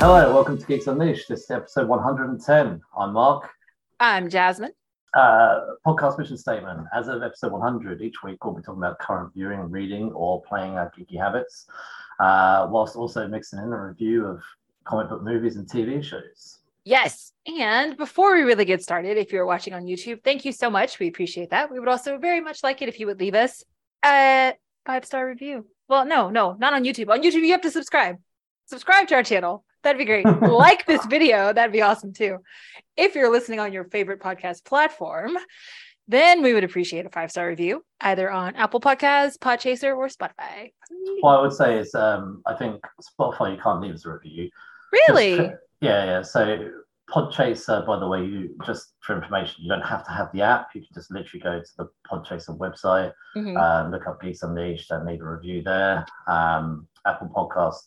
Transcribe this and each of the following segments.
Hello, welcome to Geeks Unleashed. This is episode 110. I'm Mark. I'm Jasmine. Uh, podcast mission statement. As of episode 100, each week we'll be talking about current viewing, reading, or playing our geeky habits, uh, whilst also mixing in a review of comic book movies and TV shows. Yes. And before we really get started, if you're watching on YouTube, thank you so much. We appreciate that. We would also very much like it if you would leave us a five star review. Well, no, no, not on YouTube. On YouTube, you have to subscribe. Subscribe to our channel. That'd be great. like this video. That'd be awesome too. If you're listening on your favorite podcast platform, then we would appreciate a five star review either on Apple Podcasts, Podchaser, or Spotify. What I would say is, um, I think Spotify, you can't leave us a review. Really? Just- yeah, yeah. So Podchaser, by the way, you just for information, you don't have to have the app. You can just literally go to the Podchaser website, Mhm. uh, look up Geeks Unleashed, and leave a review there. Um, Apple Podcast,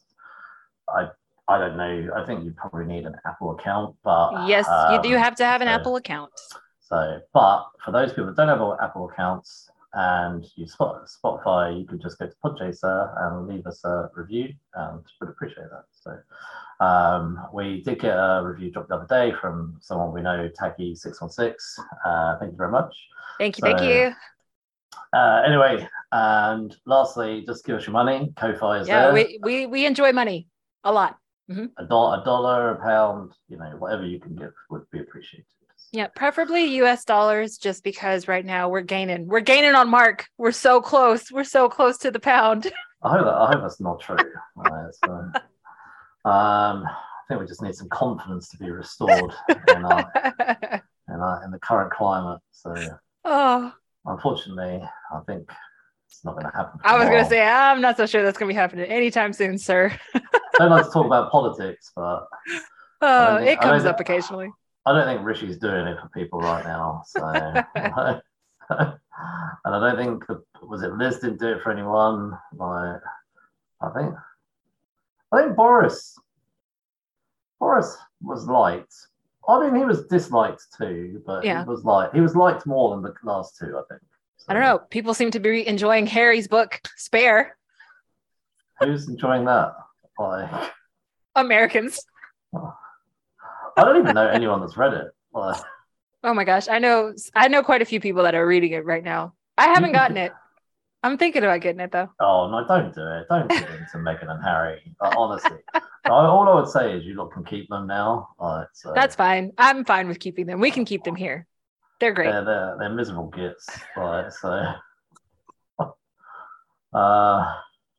I I don't know. I think you probably need an Apple account, but yes, you do um, have to have an so- Apple account. So, but for those people that don't have all Apple accounts and use Spot- Spotify, you could just go to Podchaser and leave us a review, and would appreciate that. So, um, we did get a review dropped the other day from someone we know, Tacky six one six. Uh, Thank you very much. Thank you. Thank you. Uh, anyway, and lastly, just give us your money. Ko-fi is Yeah, there. we, we we enjoy money a lot. A, dollar, a dollar, a pound, you know, whatever you can give would be appreciated. Yeah, preferably US dollars just because right now we're gaining. We're gaining on Mark. We're so close. We're so close to the pound. I hope that, I hope that's not true. Uh, so, um, I think we just need some confidence to be restored in our, in, our, in the current climate. So oh, unfortunately, I think it's not going to happen. I was going to say I'm not so sure that's going to be happening anytime soon, sir. I don't like to talk about politics, but Oh, think- it comes think- up occasionally. I don't think Rishi's doing it for people right now. So, and I don't think was it Liz didn't do it for anyone. Like, I think, I think Boris, Boris was liked. I mean, he was disliked too, but Yeah. he was like he was liked more than the last two. I think. I don't know. People seem to be enjoying Harry's book, Spare Who's enjoying that? Like, Americans. I don't even know anyone that's read it. Like, Oh my gosh, I know I know quite a few people that are reading it right now. I haven't gotten it. I'm thinking about getting it though. Oh no! Don't do it. Don't give in to Meghan and Harry. Like, honestly, all I would say is you lot can keep them now. Like, so That's fine. I'm fine with keeping them. We can keep them here. They're great. they're, they're they're miserable gits. Like, so, uh,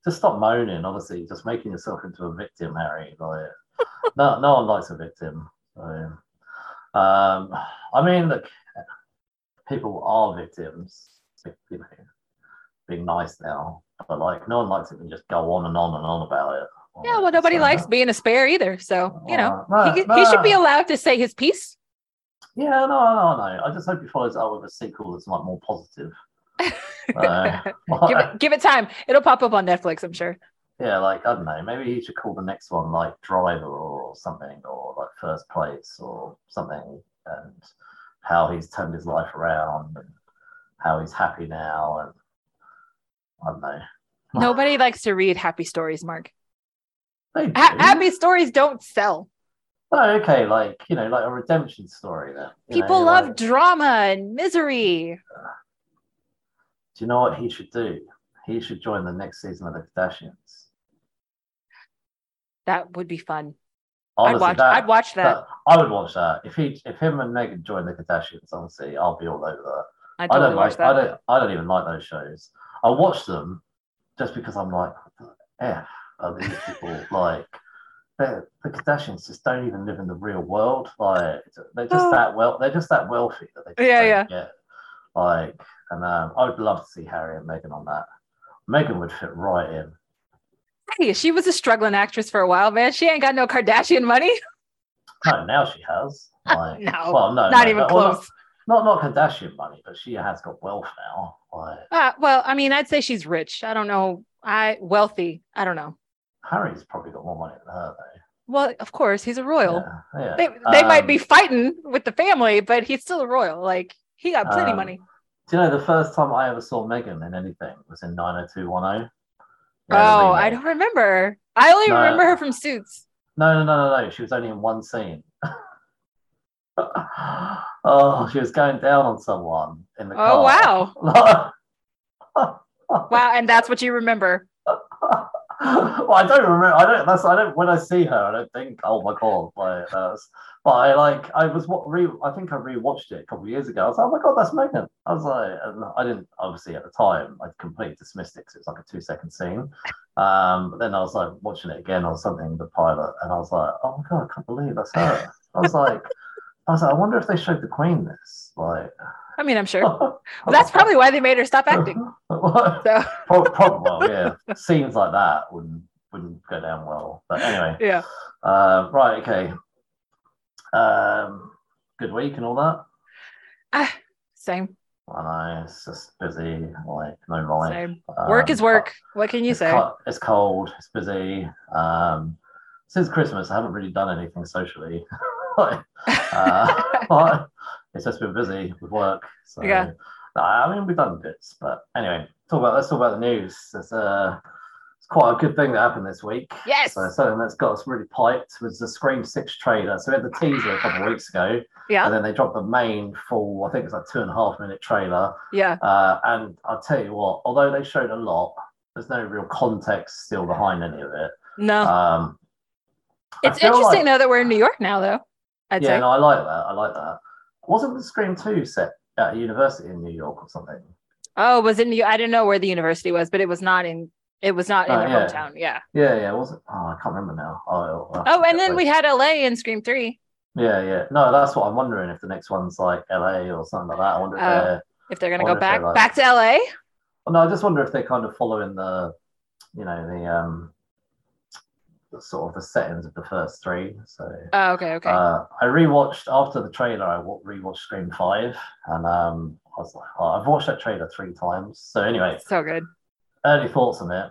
just stop moaning. Obviously, just making yourself into a victim, Harry. Like, no, no one likes a victim. So, um, I mean, look, people are victims. You know, being nice now, but like, no one likes it when you just go on and on and on about it. Yeah, well, nobody So- likes being a spare either. So, you know, Uh, he, no, he should be allowed to say his piece. Yeah, no, no, no. I just hope he follows up with a sequel that's like more positive. Uh, give it give it time. It'll pop up on Netflix, I'm sure. yeah, like I don't know. Maybe he should call the next one like Driver or something, or like First Place or something, and how he's turned his life around and how he's happy now, and I don't know. Nobody likes to read happy stories, Mark. Ha- happy stories don't sell. Oh, okay, like you know, like a redemption story. Then you know, People love like, drama and misery. do you know what he should do? He should join the next season of the Kardashians. That would be fun. Honestly, I'd watch that- I'd watch that. that- I would watch that. If he, if him and Meghan join the Kardashians, honestly, I'll be all over that. I'd I don't like. that. I don't. I don't even like those shows. I watch them just because I'm like, f are these people like? The Kardashians just don't even live in the real world. Like they're just Oh. that well. They're just that wealthy that they Yeah, don't yeah. get. Like, and um, I would love to see Harry and Meghan on that. Meghan would fit right in. Hey, she was a struggling actress for a while, man. She ain't got no Kardashian money. No, now she has. Like, No, well, no, Not no, even no, well, close. Not, not not Kardashian money, but she has got wealth now. Like Uh, well, I mean, I'd say she's rich. I don't know. I wealthy. I don't know. Harry's probably got more money than her though. Well, of course, he's a royal. Yeah, yeah. They they might Um, be fighting with the family, but he's still a royal. Like he got plenty Um, money. Do you know the first time I ever saw Meghan in anything was in 90210? Oh, I don't remember. I only No. remember her from Suits. No, no, no, no, no. She was only in one scene. oh, she was going down on someone in the Oh car. Oh, wow. Wow. And that's what you remember. well, I don't remember. I don't. That's. I don't. When I see her, I don't think. Oh my god! Like that's. But I like. I was what re. I think I rewatched it a couple of years ago. I was like, oh my god, that's Meghan. I was like, I didn't obviously at the time. I completely dismissed it because it's like a two second scene. Um, but then I was like watching it again on something, the pilot, and I was like, oh my god, I can't believe that's her. I was like, I was like, I wonder if they showed the Queen this. Like, I mean, I'm sure. Well, that's probably why they made her stop acting. So Pro- prob- well, yeah, scenes like that wouldn't wouldn't go down well. But anyway, yeah. uh, right, okay. Um, good week and all that. Ah, same. I know it's just busy, like no life. Same. Um, Work is work. What can you say? co- it's cold. It's busy. Um, since Christmas, I haven't really done anything socially. Like, uh, like, it's just been busy with work. So Yeah. I mean we've done bits, but anyway, talk about let's talk about the news. It's uh, it's quite a good thing that happened this week. Yes. So something that's got us really piped was the Scream Six trailer. So we had the teaser a couple of weeks ago, Yeah. and then they dropped the main full. I think it's like two and a half minute trailer. Yeah. Uh, and I'll tell you what, although they showed a lot, there's no real context still behind any of it. No. Um, it's interesting like- though that we're in New York now, though. I'd yeah, say. no, I like that. I like that. Wasn't the Scream 2 set at a university in New York or something? Oh, was it New? I didn't know where the university was, but it was not in. It was not in Oh, their yeah. hometown. Yeah. Yeah, yeah, was it? Oh, I can't remember now. Oh, I'll have to Oh, and then we had LA in Scream Three. Yeah, yeah. No, that's what I'm wondering if the next one's like LA or something like that. I wonder if Oh. they're. If they're gonna go back like- back to LA. No, I just wonder if they're kind of following the, you know, the um, the sort of the settings of the first three. So Oh, okay. Okay. Uh, I rewatched after the trailer. I wa- rewatched Scream Five, and um, I was like, oh, I've watched that trailer three times. So anyway, so good. early thoughts on it.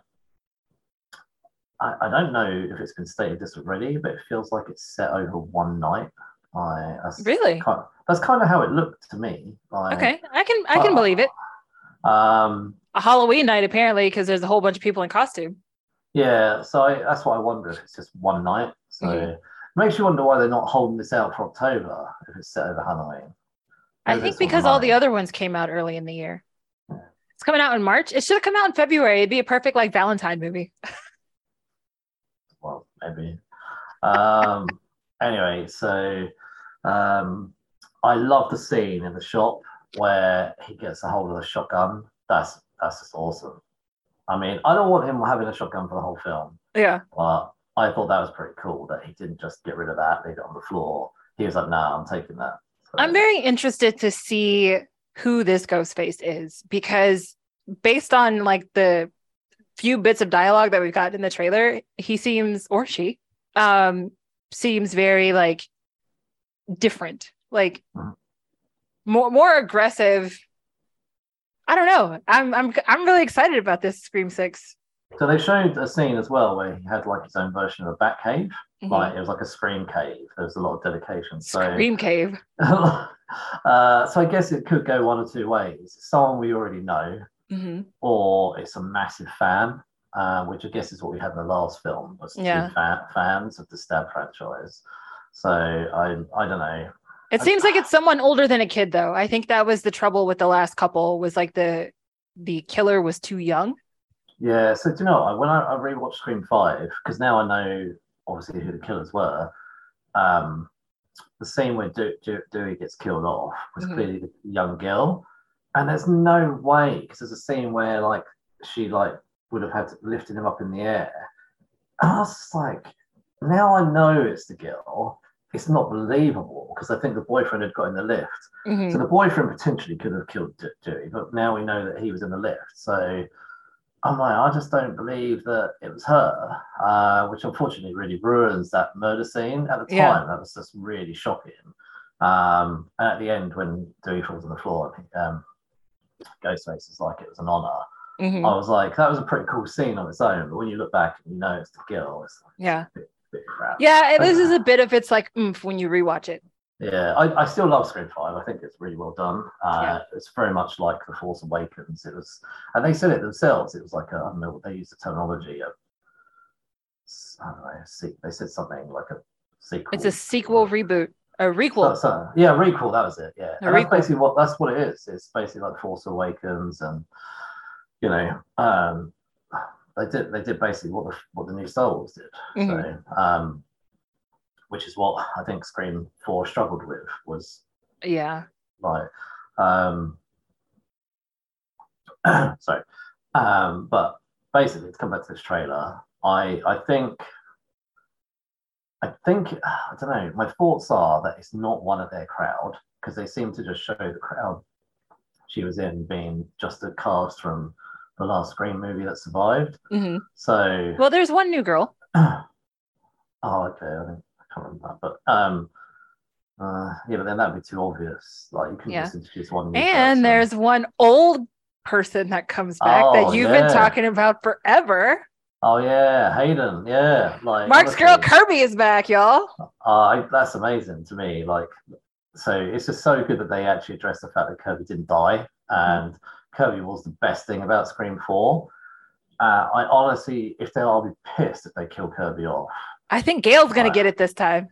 I, I don't know if it's been stated this already, but it feels like it's set over one night. I, that's Really? Kind that's kind of how it looked to me. Like, Okay. I can I can believe it. Um, A Halloween night apparently because there's a whole bunch of people in costume. Yeah, so I, that's what I wonder if it's just one night. So Mhm. it makes you wonder why they're not holding this out for October if it's set over Halloween. I think it's all because all the other ones came out early in the year. Yeah. It's coming out in March. It should have come out in February. It'd be a perfect like Valentine movie. well, maybe. Um, anyway, so um, I love the scene in the shop where he gets a hold of the shotgun. That's that's just awesome. I mean, I don't want him having a shotgun for the whole film, Yeah. but I thought that was pretty cool that he didn't just get rid of that, leave it on the floor. He was like, "Nah, I'm taking that." So, I'm very interested to see who this Ghostface is because based on like the few bits of dialogue that we've got in the trailer, he seems or she um seems very like different, like Mhm. more more aggressive. I don't know. I'm I'm I'm really excited about this Scream 6. So they showed a scene as well where he had like his own version of a bat cave. Mhm. Like it was like a scream cave. There was a lot of dedication. So Scream Cave. uh, so I guess it could go one or two ways. Someone we already know, hmm or it's a massive fan, uh, which I guess is what we had in the last film was Yeah. two fa- fans of the Stab franchise. So I I don't know. It seems like it's someone older than a kid though. I think that was the trouble with the last couple was like the the killer was too young. Yeah. So do you know what? when I, I rewatched Scream Five because now I know obviously who the killers were. Um, the scene where De- De- Dewey gets killed off was Mhm. clearly the young girl, and there's no way because there's a scene where like she like would have had to lifted him up in the air. And I was just like, now I know it's the girl. It's not believable because I think the boyfriend had got in the lift. Mhm. So the boyfriend potentially could have killed Dewey, but now we know that he was in the lift. So I'm like, I just don't believe that it was her, uh, which unfortunately really ruins that murder scene. At the time, Yeah. that was just really shocking. Um, and at the end, when Dewey falls on the floor, I think um, Ghostface is like, it was an honor. Mhm. I was like, that was a pretty cool scene on its own. But when you look back and you know it's the girl, it's like, Yeah. a bit, bit crap. Yeah, it loses a bit of its like oomph when you rewatch it. Yeah, I, I still love Scream Five. I think it's really well done. Uh, Yeah. It's very much like The Force Awakens. It was, and they said it themselves. It was like a, I don't know what they used the terminology. A, I don't know, se- they said something like a sequel. It's a sequel reboot, a requel. So- so- yeah, recall. That was it. Yeah, and that's basically what that's what it is. It's basically like Force Awakens, and you know, um, they did they did basically what the what the new Star Wars did. Mhm. So, um, which is what I think Scream Four struggled with was Yeah. like, um, sorry, um, but basically to come back to this trailer, I I think. I think I don't know. My thoughts are that it's not one of their crowd because they seem to just show the crowd she was in being just a cast from the last Scream movie that survived. hmm So Well, there's one new girl. oh, okay. I, think, I can't remember that, but um, uh, yeah, but then that'd be too obvious. Like you can Yeah. just introduce one. new And person. there's one old person that comes back Oh, that you've been talking about forever. oh yeah, Hayden. Yeah, like Mark's girl Kirby is back, y'all. uh, that's amazing to me. Like, so it's just so good that they actually addressed the fact that Kirby didn't die, and Kirby was the best thing about Scream Four. Uh, I honestly, if they, I'll be pissed if they kill Kirby off. I think Gale's gonna get it this time.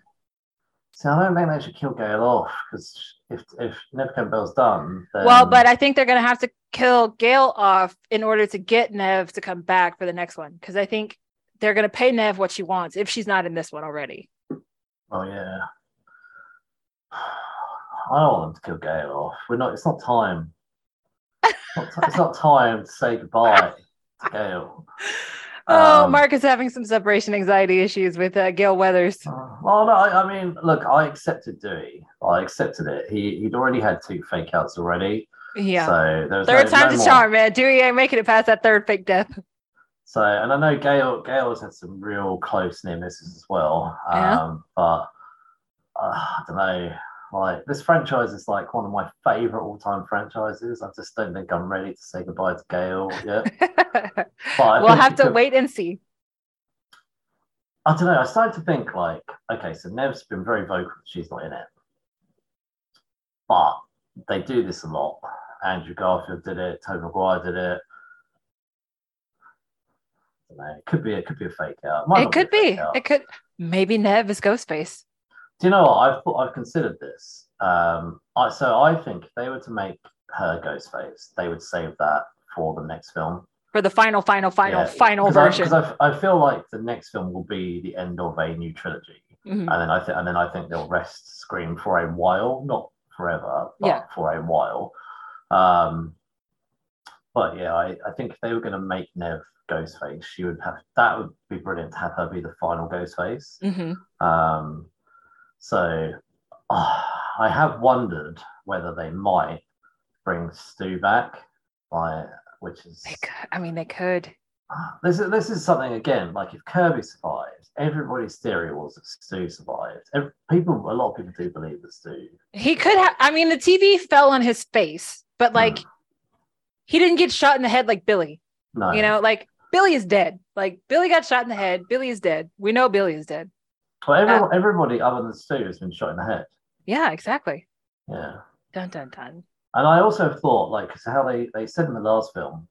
See, I don't think they should kill Gale off because if if Neve Campbell's done, then Well, but I think they're gonna have to kill Gale off in order to get Neve to come back for the next one. Because I think they're gonna pay Neve what she wants if she's not in this one already. oh yeah, I don't want them to kill Gale off. We're not. It's not time. It's not, ti- it's not time to say goodbye to Gale. Oh, Um, Mark is having some separation anxiety issues with uh, Gale Weathers. Uh, well, no, I, I mean, look, I accepted Dewey. I accepted it. He he'd already had two fake outs already. Yeah. So there was Third no, time's no a charm, man. Dewey ain't making it past that third fake death. So, and I know Gale Gale has had some real close near misses as well. Yeah. Um, but uh, I don't know. Like this franchise is like one of my favorite all-time franchises. I just don't think I'm ready to say goodbye to Gale yet. We'll have to could- wait and see. I don't know. I started to think like, okay, so Neve's been very vocal. She's not in it, but they do this a lot. Andrew Garfield did it. Tobey Maguire did it. It could be. It could be a fake out. might It could a be. It could. Maybe Neve is Ghostface. Do you know what? I've thought, I've considered this. Um, I so I think if they were to make her Ghostface, they would save that for the next film. for the final, final, final, Yeah, final I- version. 'cause I, I feel like the next film will be the end of a new trilogy. Mhm. and then I think and then I think they'll rest Scream for a while, not forever, but Yeah. for a while. Um, but yeah, I, I think if they were going to make Neve Ghostface, she would have that would be brilliant to have her be the final Ghostface. Mhm. Um, so ah, I have wondered whether they might bring Stu back, like which is They could. I mean, they could. this is this is something again. Like if Kirby survived, everybody's theory was that Stu survived. Ev- people, a lot of people do believe that Stu. He could have. I mean, the TV fell on his face, but like, Hmm. he didn't get shot in the head like Billy. No, You know, like Billy is dead. Like Billy got shot in the head. Billy is dead. We know Billy is dead. Well, everyone, everybody other than Stu has been shot in the head. Yeah, exactly. Yeah, Dun dun dun. and I also thought like how they they said in the last film,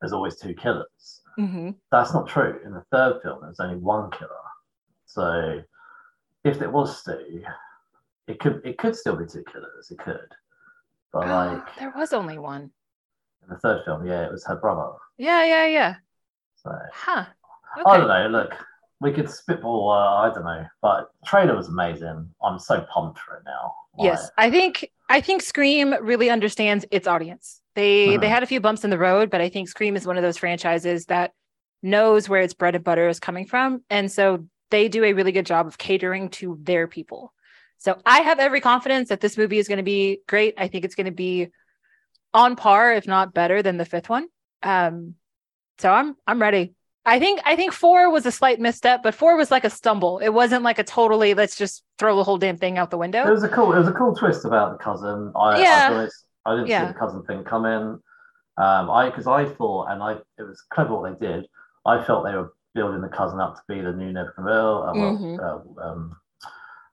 there's always two killers. hmm That's not true. In the third film, there's only one killer. So if it was Stu, it could it could still be two killers. It could, but like there was only one. in the third film, yeah, it was her brother. Yeah, yeah, yeah. So Huh. I Okay. don't know. Look, we could spitball. Uh, I don't know, but trailer was amazing. I'm so pumped for it now. Like, Yes, I think I think Scream really understands its audience. They they Mhm. had a few bumps in the road, but I think Scream is one of those franchises that knows where its bread and butter is coming from, and so they do a really good job of catering to their people. So I have every confidence that this movie is going to be great. I think it's going to be on par, if not better, than the fifth one. Um, so I'm I'm ready. I think I think four was a slight misstep, but four was like a stumble. It wasn't like a totally let's just throw the whole damn thing out the window. It was a cool. It was a cool twist about the cousin. I, Yeah. I, I didn't Yeah. see the cousin thing come in. Um, I because I thought, and I it was clever what they did. I felt they were building the cousin up to be the new Neve Campbell. Uh, well, Mhm. uh, um,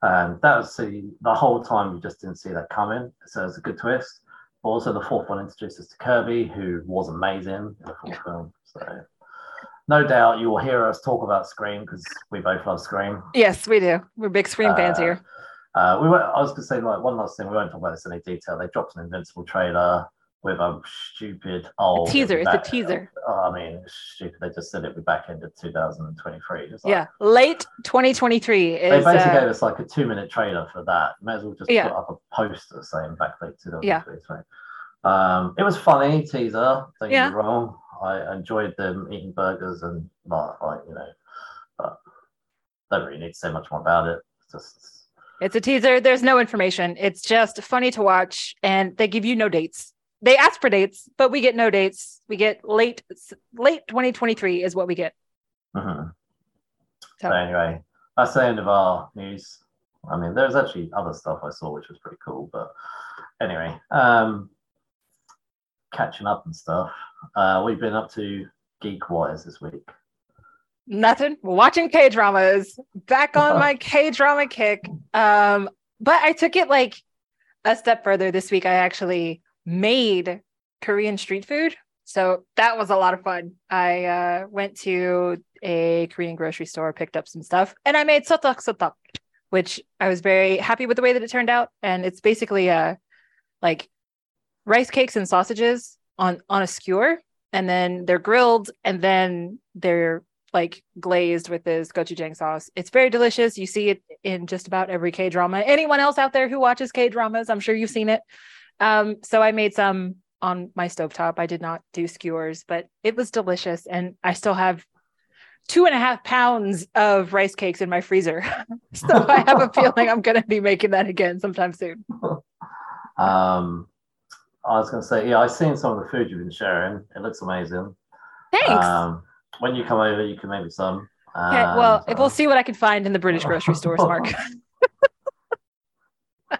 and that was the the whole time you just didn't see that coming. So it's a good twist. Also, the fourth one introduced us to Kirby, who was amazing in the fourth film. So, no doubt you will hear us talk about Scream because we both love Scream. Yes, we do. We're big Scream fans Uh, here. Uh, we were, I was going to say like one last thing. We won't talk about this in any detail. They dropped an Invincible trailer with a stupid old teaser. It's a teaser. Oh, I mean, stupid. They just said it would be back end of 2023. Like- Yeah, late 2023 They is. basically uh, gave us like a two minute trailer for that. May as well just Yeah. put up a poster saying back late Yeah. 2023. Um, it was funny teaser. Don't Yeah. get me wrong. I enjoyed them eating burgers and like, like you know, but don't really need to say much more about it. It's just It's a teaser. There's no information. It's just funny to watch, and they give you no dates. They ask for dates, but we get no dates. We get late, late 2023 is what we get. mhm. So- So anyway, that's the end of our news. I mean, there's actually other stuff I saw which was pretty cool, but anyway, um, catching up and stuff. Uh, we've been up to geek wise this week. Nothing. We're watching K dramas. Back on my K drama kick. Um, but I took it like a step further this week. I actually made Korean street food. So that was a lot of fun. I uh, went to a Korean grocery store, picked up some stuff, and I made sotteok sotteok, which I was very happy with the way that it turned out. And it's basically uh like rice cakes and sausages on on a skewer, and then they're grilled, and then they're like glazed with this gochujang sauce. It's very delicious. You see it in just about every K drama. Anyone else out there who watches K dramas, I'm sure you've seen it. Um, so I made some on my stovetop. I did not do skewers, but it was delicious. And I still have two and a half pounds of rice cakes in my freezer. so I have a feeling I'm going to be making that again sometime soon. Um, I was going to say, yeah, I've seen some of the food you've been sharing. It looks amazing. Thanks. Um, when you come over, you can make me some. okay, well, And, if uh, we'll see what I can find in the British grocery stores, Mark.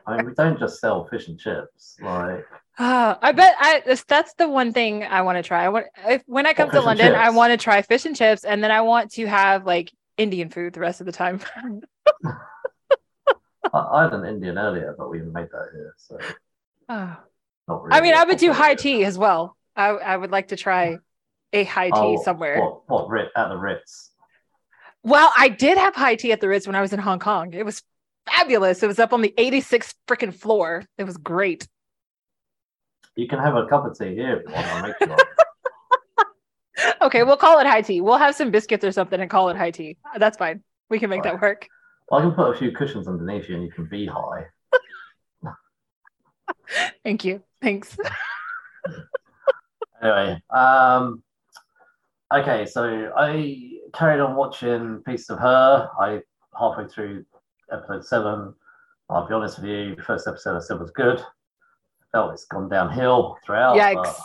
I mean, we don't just sell fish and chips. Like, Ah, I bet I that's- the one thing I want to try. I want if when I come to London, I want to try fish and chips, and then I want to have like Indian food the rest of the time. I, I had an Indian earlier, but we made that here, so Ah. Not really. I mean, I would do high tea as well. I I would like to try a high tea Oh, somewhere. What? What? At the Ritz? Well, I did have high tea at the Ritz when I was in Hong Kong. It was fabulous. It was up on the 86th freaking floor. It was great. You can have a cup of tea here if you want. I'll make one. Okay, we'll call it high tea. We'll have some biscuits or something and call it high tea. That's fine. We can make that work. I can put a few cushions underneath you, and you can be high. Thank you. Thanks. Anyway, um, okay, so I carried on watching Piece of Her. I halfway through episode seven. I'll be honest with you, the first episode I said was good. Felt it's gone downhill throughout. Yikes.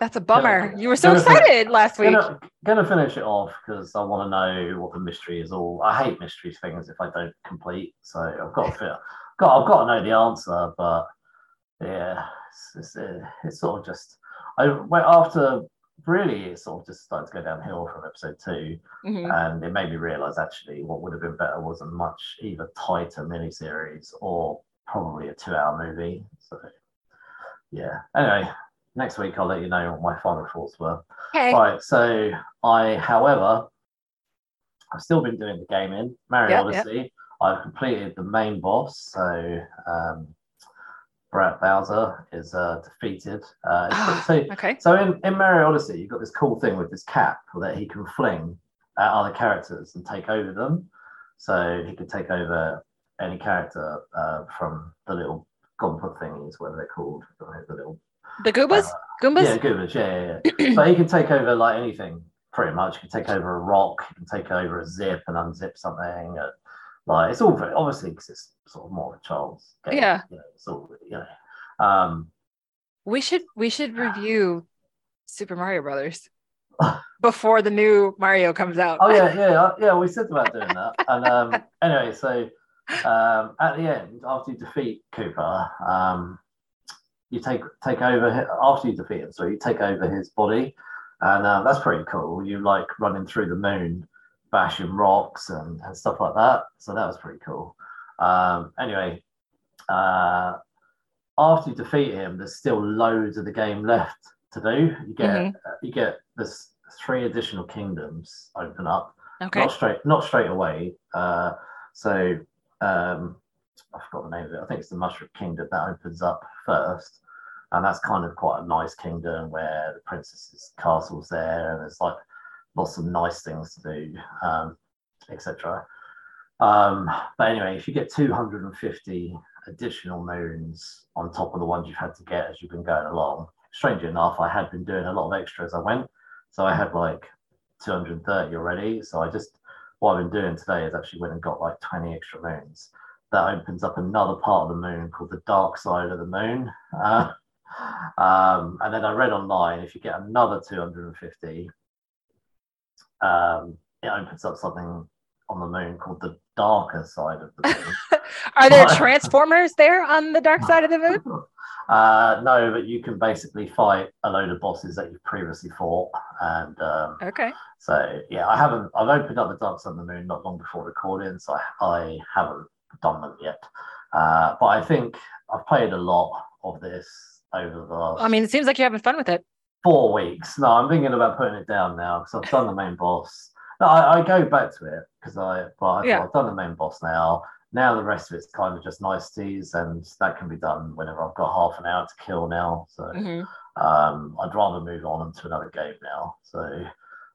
That's a bummer. Gonna- You were so gonna fin- excited last week. Gonna, gonna finish it off because I want to know what the mystery is all. I hate mystery things if I don't complete. So I've got to feel, got I've got to know the answer. But yeah, it's, it's, uh, it's sort of just I went after really it sort of just started to go downhill from episode two, Mhm. and it made me realise actually what would have been better was a much either tighter miniseries or probably a two-hour movie. So yeah. Anyway, next week I'll let you know what my final thoughts were. Okay. Right, so I, however, I've still been doing the gaming, Mario Yeah, yeah. Odyssey. I've completed the main boss, so um, Brett Bowser is uh, defeated. Uh, so, Okay. so in, in Mario Odyssey, you've got this cool thing with this cap that he can fling at other characters and take over them. So he could take over any character uh, from the little Gompa thingies, whatever they're called, I don't know, the little The Goombas? uh, Goombas? yeah, Goobers, yeah, yeah, yeah. but he can take over like anything, pretty much. He can take over a rock, he can take over a zip and unzip something. Like it's all very obviously because it's sort of more a child's game. Yeah. you know, you know. Um, We should we should review Super Mario Brothers before the new Mario comes out. oh yeah, yeah, yeah. We said about doing that, and um, anyway, so um, at the end, after you defeat Koopa, um, you take take over after you defeat him. So you take over his body, and um, that's pretty cool. You like running through the moon, bashing rocks and, and stuff like that. So that was pretty cool. Um, anyway, uh, after you defeat him, there's still loads of the game left to do. You get Mhm. uh, you get this three additional kingdoms open up. Okay. Not straight, not straight away. Uh, so um, I forgot the name of it. I think it's the Mushroom Kingdom that opens up first, and that's kind of quite a nice kingdom where the princess's castle's there, and there's like lots of nice things to do, um, etc. Um, but anyway, if you get 250 additional moons on top of the ones you've had to get as you've been going along, strangely enough, I had been doing a lot of extra as I went, so I had like 230 already. So I just what I've been doing today is actually went and got like 20 extra moons. That opens up another part of the moon called the dark side of the moon. Uh, um, and then I read online if you get another 250, um, it opens up something on the moon called the darker side of the moon. Are there transformers there on the dark side of the moon? uh, no, but you can basically fight a load of bosses that you've previously fought. And um, Okay. so, yeah, I haven't, I've opened up the dark side of the moon not long before recording, so I, I haven't done them yet. Uh, but I think I've played a lot of this over the last I mean, it seems like you're having fun with it. Four weeks. No, I'm thinking about putting it down now because I've done the main boss. No, I, I go back to it because I, but I Yeah. I've done the main boss now. Now the rest of it's kind of just niceties, and that can be done whenever I've got half an hour to kill now. So Mhm. um, I'd rather move on to another game now. So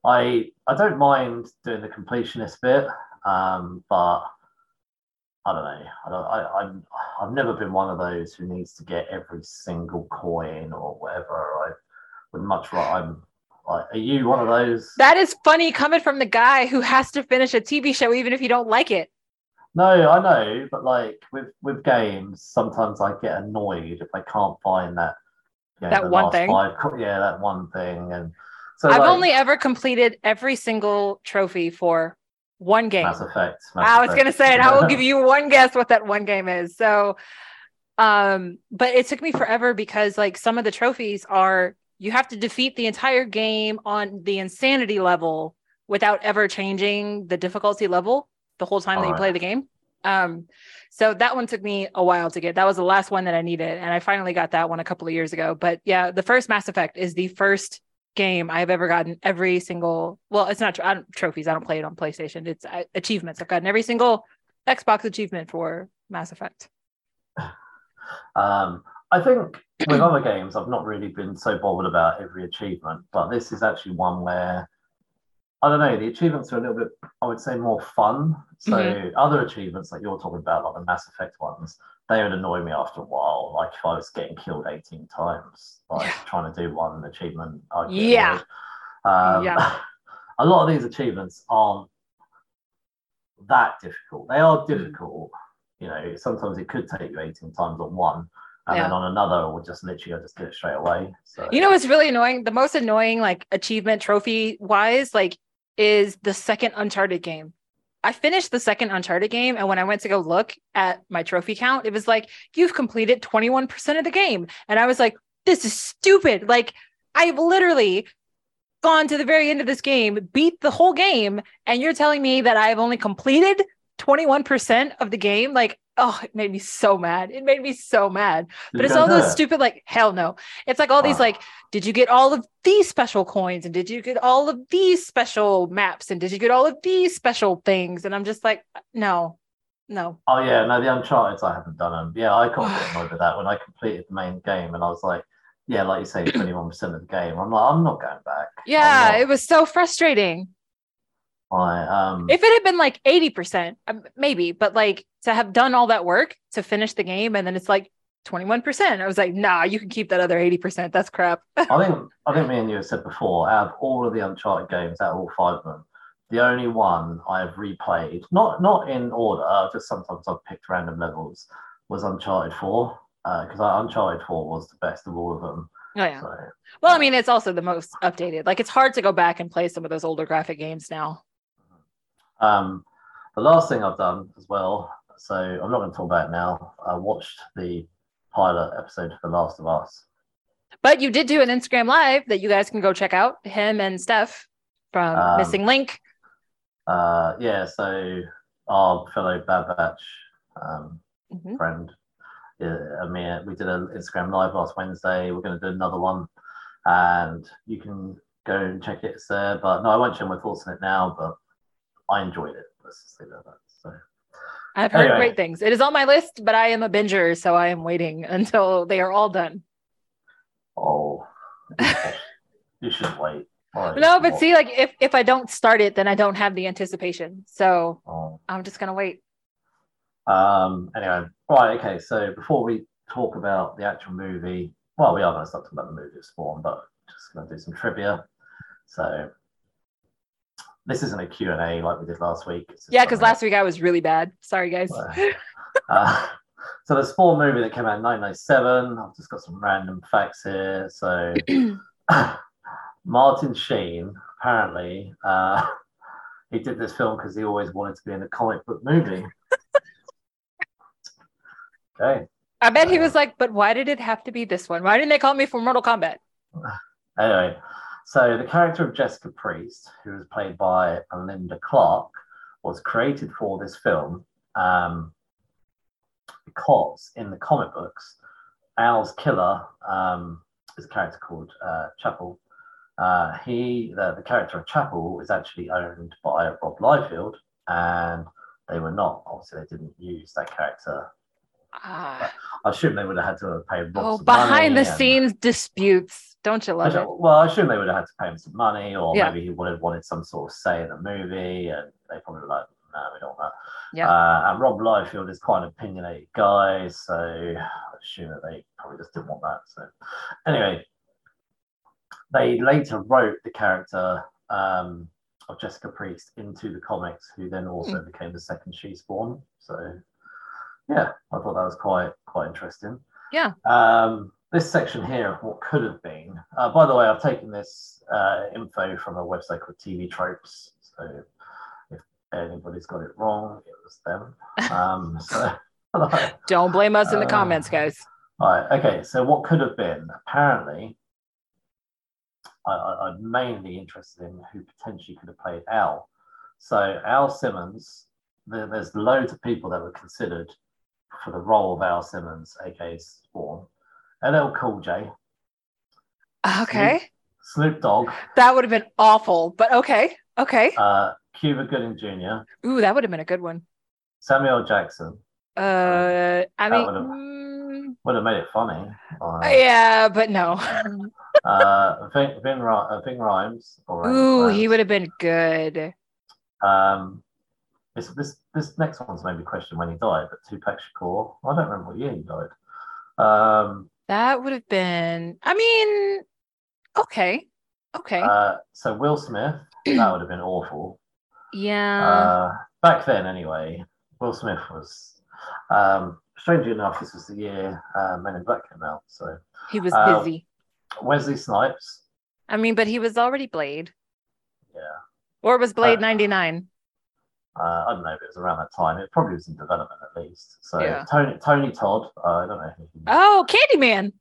I I don't mind doing the completionist bit, um, but I don't know. I don't, I, I'm I've never been one of those who needs to get every single coin or whatever. Would much rather. I'm like, are you one of those? That is funny coming from the guy who has to finish a TV show even if you don't like it. No, I know, but like with with games, sometimes I get annoyed if I can't find that. you know, That one thing? five yeah, that one thing, and so I've like, only ever completed every single trophy for one game. Mass Effect. Mass I was Effect. gonna say it. I will give you one guess what that one game is. So, um, but it took me forever because like some of the trophies are you have to defeat the entire game on the insanity level without ever changing the difficulty level the whole time that you Alright. play the game. Um, so that one took me a while to get. That was the last one that I needed, and I finally got that one a couple of years ago. But yeah, the first Mass Effect is the first game I've ever gotten every single. Well, it's not I don't, trophies. I don't play it on PlayStation. It's uh, achievements. I've gotten every single Xbox achievement for Mass Effect. Um, I think with other games, I've not really been so bothered about every achievement, but this is actually one where I don't know. The achievements are a little bit, I would say, more fun. So Mm-hmm. other achievements like you're talking about, like the Mass Effect ones, they would annoy me after a while. Like if I was getting killed 18 times, like Yeah. trying to do one achievement, Yeah. Um, Yeah. a lot of these achievements aren't that difficult. They are Mm-hmm. difficult. You know, sometimes it could take you 18 times on one, and Yeah. then on another, we'll just literally I'll just get it straight away. So You know what's really annoying? The most annoying, like achievement trophy wise, like is the second Uncharted game. I finished the second Uncharted game, and when I went to go look at my trophy count, it was like, you've completed 21% of the game. And I was like, this is stupid. Like, I've literally gone to the very end of this game, beat the whole game, and you're telling me that I've only completed 21% of the game. Like, oh, it made me so mad. It made me so mad. But it's all those stupid, like, hell no. It's like all these, Ah. like, did you get all of these special coins? And did you get all of these special maps? And did you get all of these special things? And I'm just like, no, no. Oh yeah, no, the Uncharted I haven't done them. Yeah, I got a bit annoyed with that when I completed the main game, and I was like, yeah, like you say, 21 percent of the game. I'm like, I'm not going back. Yeah, it was so frustrating. I, um, If it had been like 80%, um, maybe, but like to have done all that work to finish the game and then it's like 21%, I was like, nah, you can keep that other 80%. That's crap. I think I think me and you have said before, out of all of the Uncharted games, out of all five of them, the only one I have replayed, not not in order, just sometimes I've picked random levels, was Uncharted 4. Because Uncharted 4 was the best of all of them. Oh, yeah. So Well, I mean, it's also the most updated. Like, it's hard to go back and play some of those older graphic games now. Um, the last thing I've done as well, so I'm not going to talk about it now. I watched the pilot episode for The Last of Us. But you did do an Instagram live that you guys can go check out. Him and Steph from Um, Missing Link. Uh, yeah, so our fellow Bad Batch um, Mhm. friend. Yeah, I mean, we did an Instagram live last Wednesday. We're going to do another one, and you can go and check it. It's there. But no, I won't share my thoughts on it now. But I enjoyed it. Let's just at that. So I've heard Anyway. great things. It is on my list, but I am a binger, so I am waiting until they are all done. oh, you should wait. Like, No, but see, like if if I don't start it, then I don't have the anticipation. So Oh. I'm just gonna wait. Um, anyway, right, okay. So before we talk about the actual movie, well, we are going to start talking about the movie Spawn, but just going to do some trivia. So this isn't a Q&A like we did last week. Yeah, because last week I was really bad. Sorry, guys. Uh, so the Spawn movie that came out in 1997, I've just got some random facts here. So Martin Sheen, apparently, uh, he did this film because he always wanted to be in a comic book movie. okay. I bet he was like, but why did it have to be this one? Why didn't they call me for Mortal Kombat? Anyway, so the character of Jessica Priest, who was played by Linda Clarke, was created for this film um, because in the comic books, Al's killer um, is a character called uh, Chapel. Uh, he, the, the character of Chapel, is actually owned by Rob Liefeld, and they were not. Obviously, they didn't use that character. Ah, I assume they would have had to paid Rob oh, behind the and- scenes disputes. Don't you I love it? well, I assume they would have had to pay him some money, or Yeah. maybe he would have wanted some sort of say in the movie, and they probably were like, no, we don't want that. Yeah. Uh, and Rob Liefeld is quite an opinionated guy, so I assume that they probably just didn't want that. So, anyway, they later wrote the character um, of Jessica Priest into the comics, who then also Hmm. became the second She Spawn. So, yeah, I thought that was quite quite interesting. Yeah. Um, this section here of what could have been. Uh, by the way, I've taken this uh, info from a website called TV Tropes. So if anybody's got it wrong, it was them. Um, so, Don't blame us in the Uh, comments, guys. all right. Okay. So what could have been? Apparently, I, I'm mainly interested in who potentially could have played Al. So Al Simmons. There, there's loads of people that were considered for the role of Al Simmons, aka Spawn. LL Cool J, Okay. Snoop Dogg, That would have been awful, but okay. Okay. uh, Cuba Gooding Jr., Ooh, that would have been a good one. Samuel Jackson. Uh, I That mean, would've- mm, Would have made it funny. Uh, yeah, but no. uh, Ving, Ving, uh, Ving Rhames. Or Ooh, Rhames. he would have been good. Um, this this this next one's made me question when he died, but Tupac Shakur. I don't remember what year he died. Um, That would have been. I mean, okay, okay, uh, so Will Smith, that would have been awful. yeah. Uh, back then, anyway, Will Smith was. Um, strangely enough, this was the year uh, Men in Black came out. So he was uh, busy. Wesley Snipes, I mean, but he was already Blade, yeah. or was Blade Uh, ninety nine? Uh, I don't know if it was around that time. It probably was in development at least. So Yeah. Tony Tony Todd, uh, I don't know. Oh, Candyman.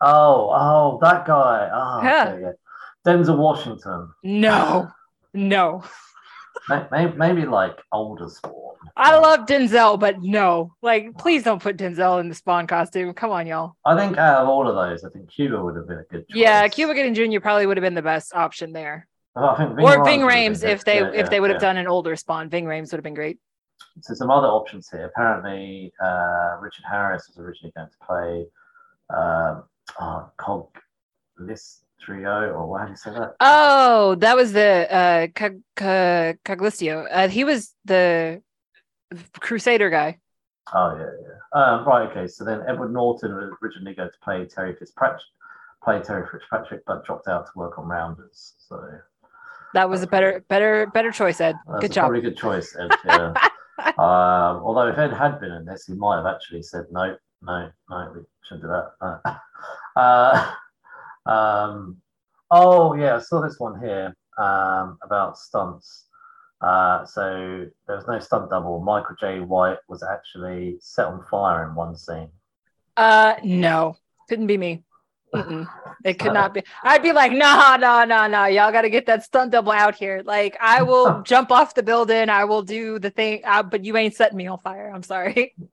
Oh, oh, that guy. Oh, Yeah. okay, yeah. Denzel Washington. No, no. Maybe, maybe like older Spawn. I love Denzel, but no. Like, please don't put Denzel in the Spawn costume. Come on, y'all. I think out of all of those, I think Cuba would have been a good choice. Yeah, Cuba Gooding Jr. probably would have been the best option there, I think or Ving Rhames if they Yeah, if they yeah, would have yeah. done an older Spawn. Ving Rhames would have been great. So some other options here. Apparently, uh, Richard Harris was originally going to play um, oh, Cog Listrio, or how do you say that? Oh, that was the uh Cog- Cog- Coglisto. Uh, he was the Crusader guy. Oh yeah, yeah. Um, right, okay. So then Edward Norton was originally going to play Terry Fitzpatrick, play Terry Fitzpatrick, but dropped out to work on Rounders. So That was a better, better, better choice, Ed. that's Good a job. probably good choice, Ed. Yeah. um, although if Ed had been in this, he might have actually said no, no, no, we shouldn't do that. Uh, um, oh yeah, I saw this one here um, about stunts. Uh, so there was no stunt double. Michael Jai White was actually set on fire in one scene. Uh, no, couldn't be me. Mm-mm. It could not be. I'd be like, no, no, no, no. Y'all got to get that stunt double out here. Like, I will jump off the building. I will do the thing, uh, but you ain't setting me on fire. I'm sorry.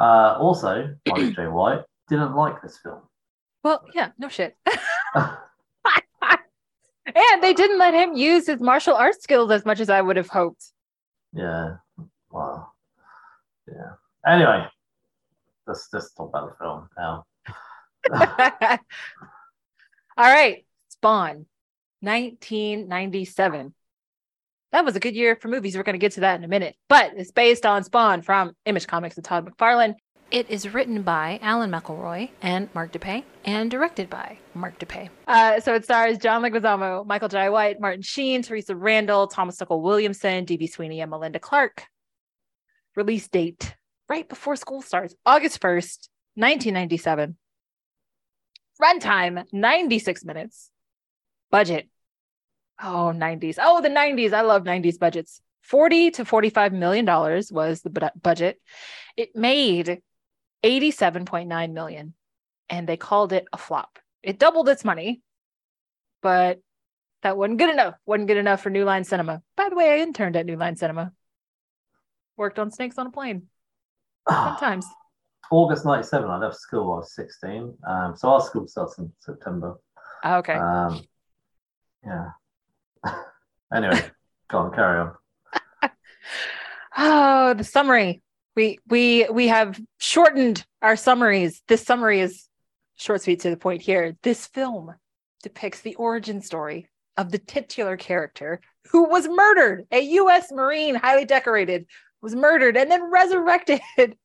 Uh, also, Michael Jai White didn't like this film. Well, yeah, no shit. And they didn't let him use his martial arts skills as much as I would have hoped. Yeah. Wow. Yeah. Anyway, let's just talk about the film now. All right, Spawn, 1997. That was a good year for movies. We're going to get to that in a minute, but it's based on Spawn from Image Comics and Todd McFarlane. It is written by Alan McElroy and Mark Dippé and directed by Mark Dippé. Uh, so it stars John Leguizamo, Michael Jai White, Martin Sheen, Theresa Randle, Thomas Tuckle Williamson, D.B. Sweeney, and Melinda Clarke. Release date right before school starts, August 1st, 1997. Runtime 96 minutes. Budget. Oh, 90s. Oh, the 90s. I love 90s budgets. 40 to 45 million dollars was the bu- budget. It made 87.9 million and they called it a flop. It doubled its money, but that wasn't good enough. Wasn't good enough for New Line Cinema. By the way, I interned at New Line Cinema. Worked on Snakes on a Plane. Ah. Sometimes. August 97, I left school I was 16. Um, so our school starts in September. Oh, okay. Um, yeah. anyway, go on, carry on. Oh, the summary. We we we have shortened our summaries. This summary is short, sweet, to the point here. This film depicts the origin story of the titular character who was murdered. A U.S. Marine, highly decorated, was murdered and then resurrected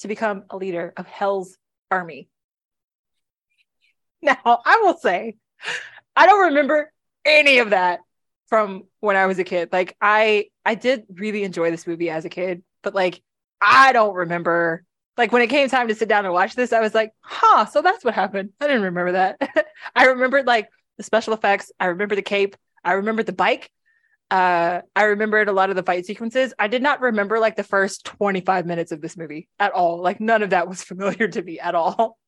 to become a leader of Hell's army. Now, I will say, I don't remember any of that from when I was a kid. Like I I did really enjoy this movie as a kid, but like I don't remember like when it came time to sit down and watch this, I was like, huh, so that's what happened. I didn't remember that. I remembered like the special effects, I remember the cape, I remember the bike. Uh I remembered a lot of the fight sequences. I did not remember like the first 25 minutes of this movie at all. Like none of that was familiar to me at all.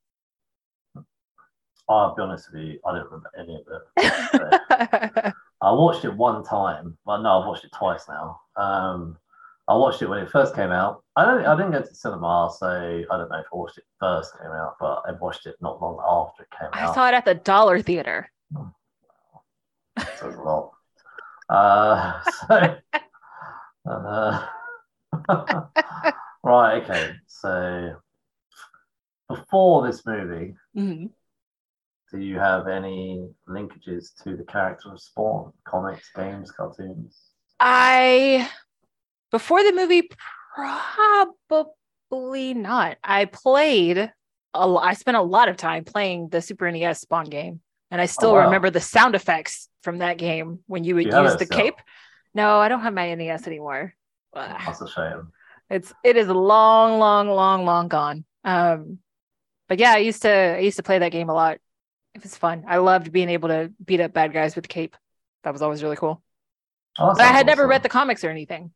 I'll be honest with you, I don't remember any of it. I watched it one time. Well, no, I've watched it twice now. Um, I watched it when it first came out. I don't. I didn't go to the cinema, so I don't know if I watched it first came out, but I watched it not long after it came I out. I saw it at the Dollar Theater. Says a lot. Uh, so, uh, right. Okay. So before this movie, Mhm. do you have any linkages to the character of Spawn? Comics, games, cartoons? I before the movie probably not. I played a I spent a lot of time playing the Super NES Spawn game and I still wow. remember the sound effects from that game when you would you use the still? cape. No, I don't have my NES anymore. That's a shame. It's it is long long long long gone. Um but yeah, I used to I used to play that game a lot. It was fun. I loved being able to beat up bad guys with the cape. That was always really cool. Oh, But I had never read the comics or anything.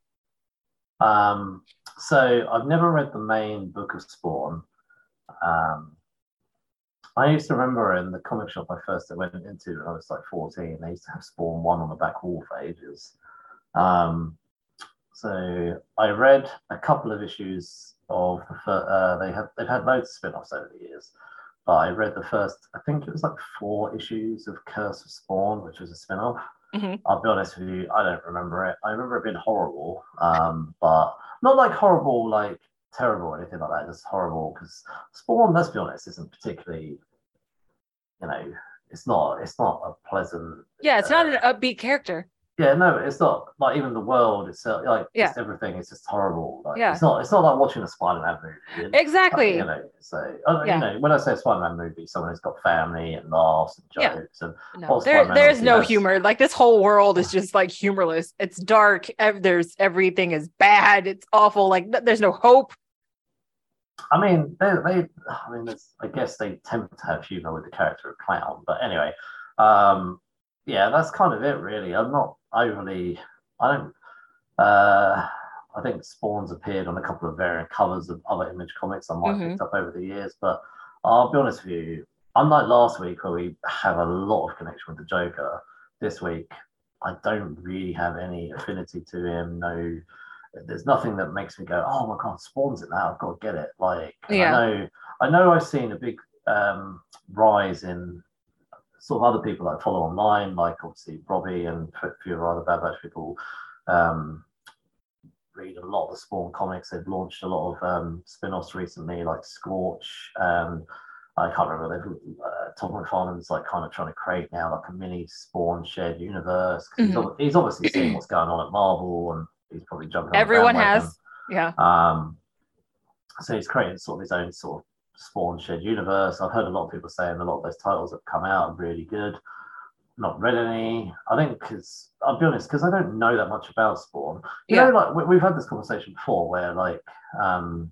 Um, so I've never read the main book of Spawn. Um, I used to remember in the comic shop I first went into when I was like 14, they used to have Spawn 1 on the back wall for ages. Um, so I read a couple of issues of the fir- uh, they have they've had loads of spin-offs over the years. But I read the first, I think it was like four issues of Curse of Spawn, which was a spin-off. Mhm. I'll be honest with you, I don't remember it. I remember it being horrible, um, but not like horrible, like terrible or anything like that. Just horrible because Spawn, let's be honest, isn't particularly, you know, it's not, it's not a pleasant. Yeah, it's not uh, an upbeat character. Yeah, no, it's not like even the world itself, like Yeah. just everything. It's just horrible. Like, Yeah. it's not. It's not like watching a Spider-Man movie. Exactly. You know, so uh, Yeah. you know, when I say Spider-Man movie, someone who's got family and laughs and Yeah. jokes and No, there, there's no has- humor. Like this whole world is just like humorless. It's dark. There's everything is bad. It's awful. Like th- there's no hope. I mean, they, they I mean, it's, I guess they tend to have humor with the character of clown, but anyway, um, yeah, that's kind of it, really. I'm not overly, I don't, uh, I think Spawn's appeared on a couple of variant covers of other image comics I might have Mhm. picked up over the years, but I'll be honest with you, unlike last week where we have a lot of connection with the Joker, this week I don't really have any affinity to him. No, there's nothing that makes me go, oh my god, Spawn's it now. I've got to get it. Like, Yeah. I know, I know, I've seen a big um, rise in sort of other people that I follow online, like obviously Robbie and a few other Bad Batch people, um, read a lot of the Spawn comics. They've launched a lot of um, spin-offs recently, like Scorch. Um, I can't remember. They've, uh, Todd McFarlane's like kind of trying to create now like a mini Spawn shared universe. 'cause He's, ob- he's obviously seeing what's going on at Marvel, and he's probably jumping. Everyone has. Yeah. Um, so he's creating sort of his own sort of Spawn shared universe. I've heard a lot of people saying a lot of those titles that come out are really good. Not read any. I think because I'll be honest, because I don't know that much about Spawn. You Yeah. know, like we, we've had this conversation before, where like, um,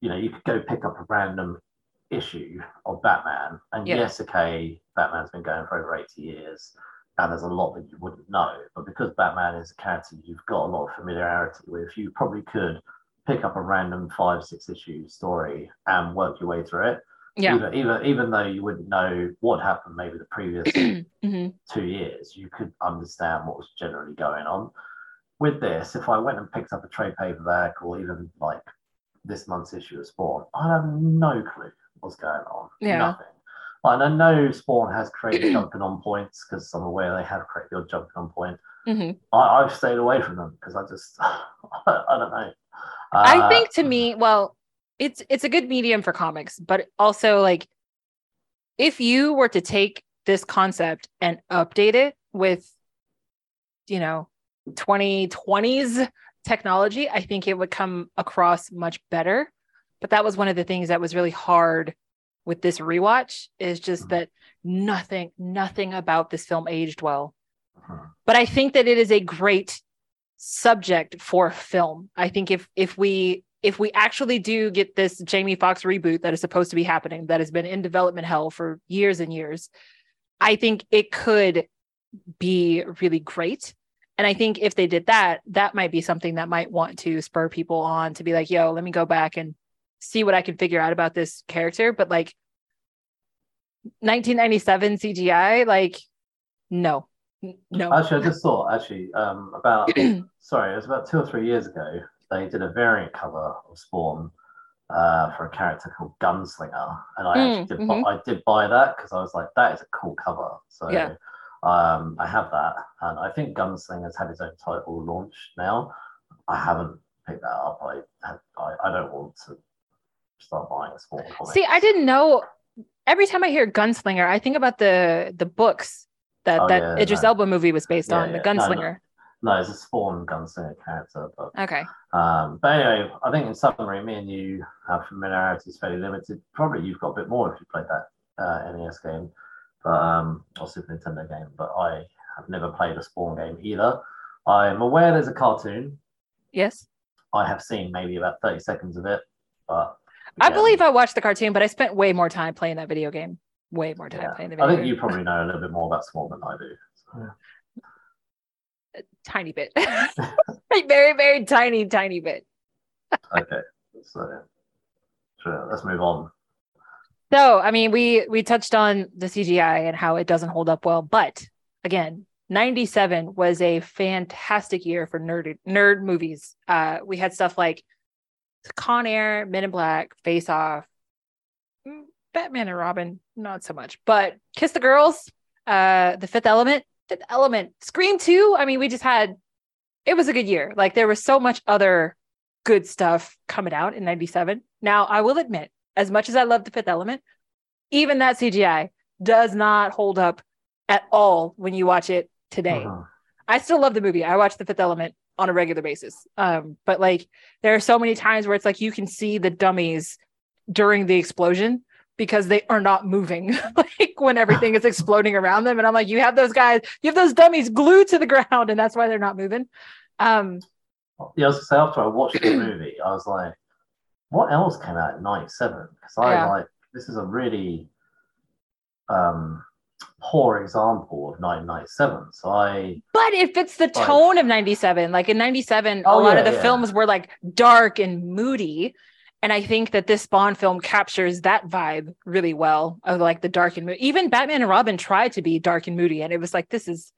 you know, you could go pick up a random issue of Batman, and Yeah. yes, okay, Batman's been going for over eighty years, and there's a lot that you wouldn't know. But because Batman is a character you've got a lot of familiarity with, you probably could pick up a random five, six issue story and work your way through it. Yeah. Even, even, even though you wouldn't know what happened maybe the previous hmm two years, you could understand what was generally going on. With this, if I went and picked up a trade paperback or even like this month's issue of Spawn, I have no clue what's going on. Yeah. Nothing. And I know Spawn has created jumping on points because I'm aware they have created your jumping on point. hmm I, I've stayed away from them because I just, I don't know. I Uh, think to me, well, it's it's a good medium for comics, but also like if you were to take this concept and update it with, you know, 2020s technology, I think it would come across much better. But that was one of the things that was really hard with this rewatch is just that nothing, nothing about this film aged well. Mhm. But I think that it is a great subject for film. I think if if we if we actually do get this Jamie Foxx reboot that is supposed to be happening, that has been in development hell for years and years, I think it could be really great. And I think if they did that, that might be something that might want to spur people on to be like, yo, let me go back and see what I can figure out about this character. But like 1997 CGI, like, no, no. Actually, I just thought actually um, about sorry, it was about two or three years ago. They did a variant cover of Spawn uh, for a character called Gunslinger, and I Mm, actually did. bu- I did buy that because I was like, that is a cool cover. So Yeah. um, I have that, and I think Gunslinger's had his own title launched now. I haven't picked that up. I I, I don't want to start buying a Spawn comic. See, I didn't know. Every time I hear Gunslinger, I think about the the books that Oh, that yeah, Idris no. Elba movie was based Yeah, on, the yeah. No, no. Gunslinger. No, it's a Spawn Gunslinger character, but Okay. Um, but anyway, I think in summary, me and you have familiarity is fairly limited. Probably you've got a bit more if you played that uh, NES game, but um, or Super Nintendo game. But I have never played a Spawn game either. I'm aware there's a cartoon. Yes. I have seen maybe about 30 seconds of it, but I believe I watched the cartoon, but I spent way more time playing that video game. Way more time yeah, playing the video. Game. I think game. you probably know a little bit more about Spawn than I do. So, Tiny bit. like very, very tiny, tiny bit. okay, so sure, let's move on. So, I mean, we we touched on the CGI and how it doesn't hold up well, but again, 97 was a fantastic year for nerd nerd movies. Uh we had stuff like Con Air, Men in Black, Face Off, mm, Batman and Robin, not so much, but Kiss the Girls, uh The Fifth Element, Fifth Element, Scream 2. I mean, we just had it was a good year. Like there was so much other good stuff coming out in 97. Now, I will admit as much as I love the fifth element, even that CGI does not hold up at all when you watch it today. Mhm. I still love the movie. I watched the fifth element on a regular basis. Um, but like there are so many times where it's like you can see the dummies during the explosion because they are not moving like when everything is exploding around them. And I'm like, you have those guys, you have those dummies glued to the ground, and that's why they're not moving. Um, Yeah, I was gonna say after I watched the movie, I was like, what else came out in '97? Because I Yeah. like this is a really um poor example of 1997. So I But it fits the Like- tone of 97. Like in 97, a Oh, lot yeah, of the yeah. films were like dark and moody. And I think that this Bond film captures that vibe really well of like the dark and moody. Even Batman and Robin tried to be dark and moody. And it was like, this is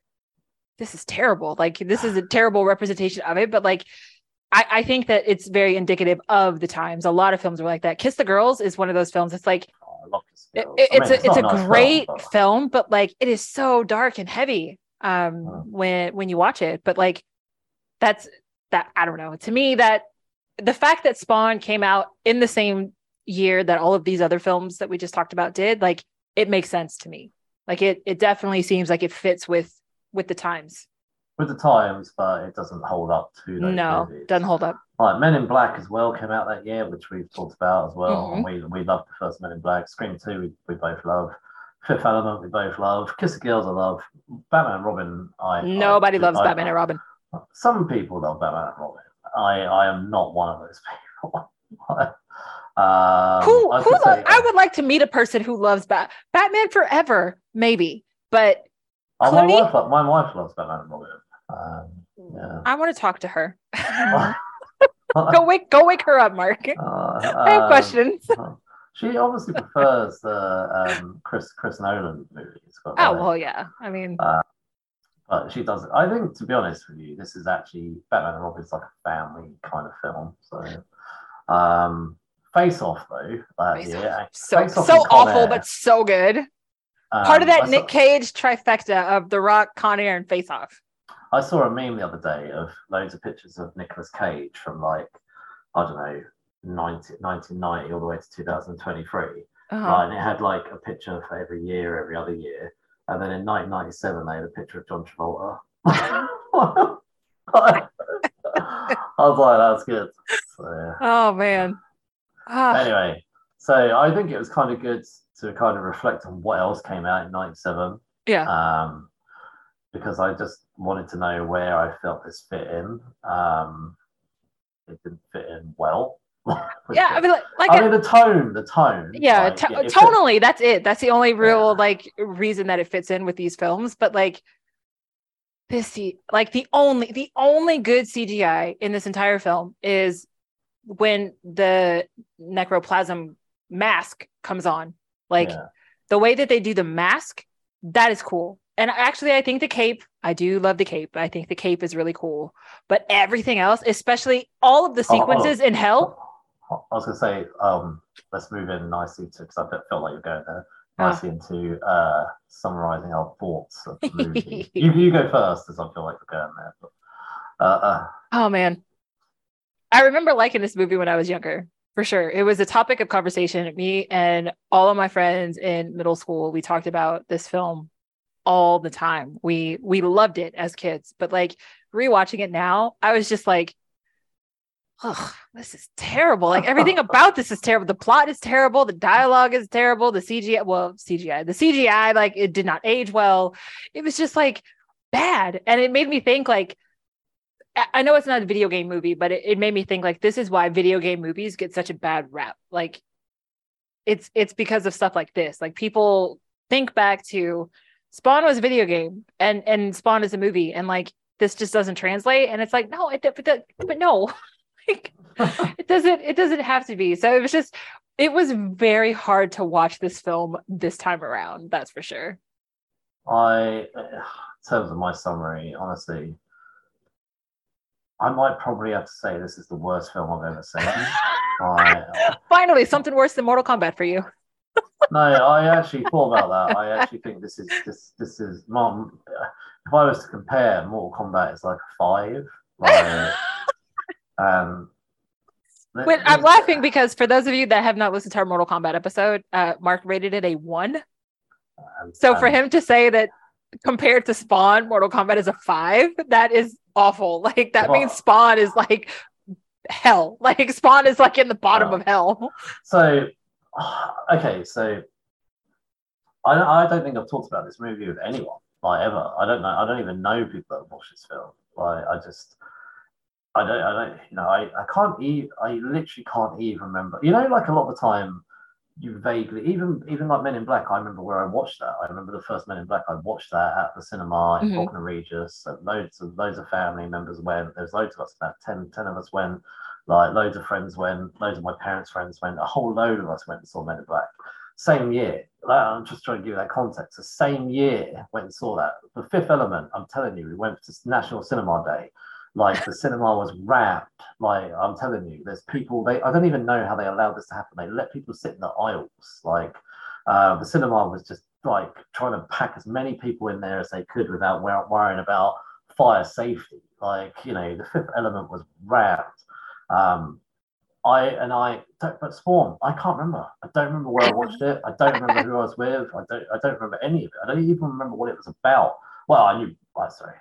this is terrible. Like this is a terrible representation of it. But like I, I think that it's very indicative of the times. A lot of films were like that. Kiss the Girls is one of those films. It's like I love It- Girls. it- I it's mean, a, it's a nice great film, film, but- but like it is so dark and heavy um Hmm. when when you watch it. But like that's that I don't know. To me, that the fact that Spawn came out in the same year that all of these other films that we just talked about did, like it makes sense to me. Like it it definitely seems like it fits with with the times. with the times, but it doesn't hold up to No, movies. doesn't hold up. Like Men in Black as well came out that year, which we've talked about as well. And Mm-hmm. we we loved the first Men in Black. Scream Two, we, we both love. Fifth Element, we both love. Kiss the Girls, I love. Batman and Robin, I Nobody I, loves I- Batman and Robin. Some people love Batman and Robin. I I am not one of those people. um, who I who lo- say, I would like to meet a person who loves Bat Batman forever, maybe. But oh, my wife, my wife loves Batman and Robin. Um, yeah. I want to talk to her. go wake go wake her up, Mark. Uh, I have um, questions. She obviously prefers the um, Chris Chris Nolan movies, Oh like, well, yeah. I mean, but she does. I think, to be honest with you, this is actually Batman and Robin is like a family kind of film. So, um, Face Off though, that Face year, so Face Off so awful, but so good. um, Part of I that saw- Nick Cage trifecta of The Rock, Con Air, and Face Off. I saw a meme the other day of loads of pictures of Nicolas Cage from like I don't know 90, 1990 all the way to 2023. Uh-huh. Right, and it had like a picture for every year, every other year. And then in 1997, they had a picture of John Travolta. I was like, that's good. So, yeah. Oh man. Ah, Anyway, so I think it was kind of good to kind of reflect on what else came out in 97. yeah. Um, because I just wanted to know where I felt this fit in. Um, it didn't fit in well. Yeah. I mean, like, like I a- mean, the tone, the tone. yeah, like, it fit- tonally, that's it. That's the only real Yeah. like reason that it fits in with these films. But like this, C- like the only the only good CGI in this entire film is when the necroplasm mask comes on. Like Yeah. the way that they do the mask, that is cool. And actually, I think the cape, I do love the cape. I think the cape is really cool. But everything else, especially all of the Oh, oh. sequences in hell, I was going to say, um, let's move in nicely to because I felt like you're going there Ah. nicely into uh, summarizing our thoughts of the movie. you, you go first, as I feel like we're going there. But, uh, uh, Oh man. I remember liking this movie when I was younger, for sure. It was a topic of conversation. Me and all of my friends in middle school, we talked about this film all the time. We we loved it as kids, but like rewatching it now, I was just like, oh, this is terrible. Like everything about this is terrible. The plot is terrible. The dialogue is terrible. The CGI, well, CGI, the CGI, like it did not age well. It was just like bad. And it made me think like, I- I know it's not a video game movie, but it, it made me think like this is why video game movies get such a bad rap. Like it's it's because of stuff like this. Like people think back to Spawn was a video game and and Spawn is a movie and like this just doesn't translate and it's like no it but, that- but no like it doesn't it doesn't have to be. So it was just it was very hard to watch this film this time around, that's for sure. I, in terms of my summary, honestly, I might probably have to say this is the worst film I've ever seen. I, uh, Finally, something worse than Mortal Kombat for you. No, I actually thought about that. I actually think this is this this is mom. If I was to compare, Mortal Kombat is like a five. Like, um, Wait, I'm laughing because for those of you that have not listened to our Mortal Kombat episode, uh, Mark rated it a one. um, So for um, him to say that compared to Spawn, Mortal Kombat is a five, that is awful. Like that Well- means Spawn is like hell. Like Spawn is like in the bottom Well. of hell. So, okay, so I don't, I don't think I've talked about this movie with anyone, like ever. I don't know. I don't even know people that watch this film. Like, I just, I don't, I don't, you know, I, I can't even, I literally can't even remember. You know, like a lot of the time, you vaguely, even, even like Men in Black. I remember where I watched that. I remember the first Men in Black. I watched that at the cinema in Mhm. Falkner Regis. And loads of loads of family members went. There's loads of us. About 10, 10 of us went like loads of friends went, loads of my parents' friends went, a whole load of us went and saw Men in Black. Same year. I'm just trying to give you that context. The same year went and saw that. The Fifth Element, I'm telling you, we went to National Cinema Day. Like the cinema was rammed. Like I'm telling you, there's people. They I don't even know how they allowed this to happen. They let people sit in the aisles. Like uh, the cinema was just like trying to pack as many people in there as they could without worrying about fire safety. Like you know, the Fifth Element was rammed. Um, I and I, but Spawn, I can't remember. I don't remember where I watched it. I don't remember who I was with. I don't. I don't remember any of it. I don't even remember what it was about. Well, I knew. I sorry,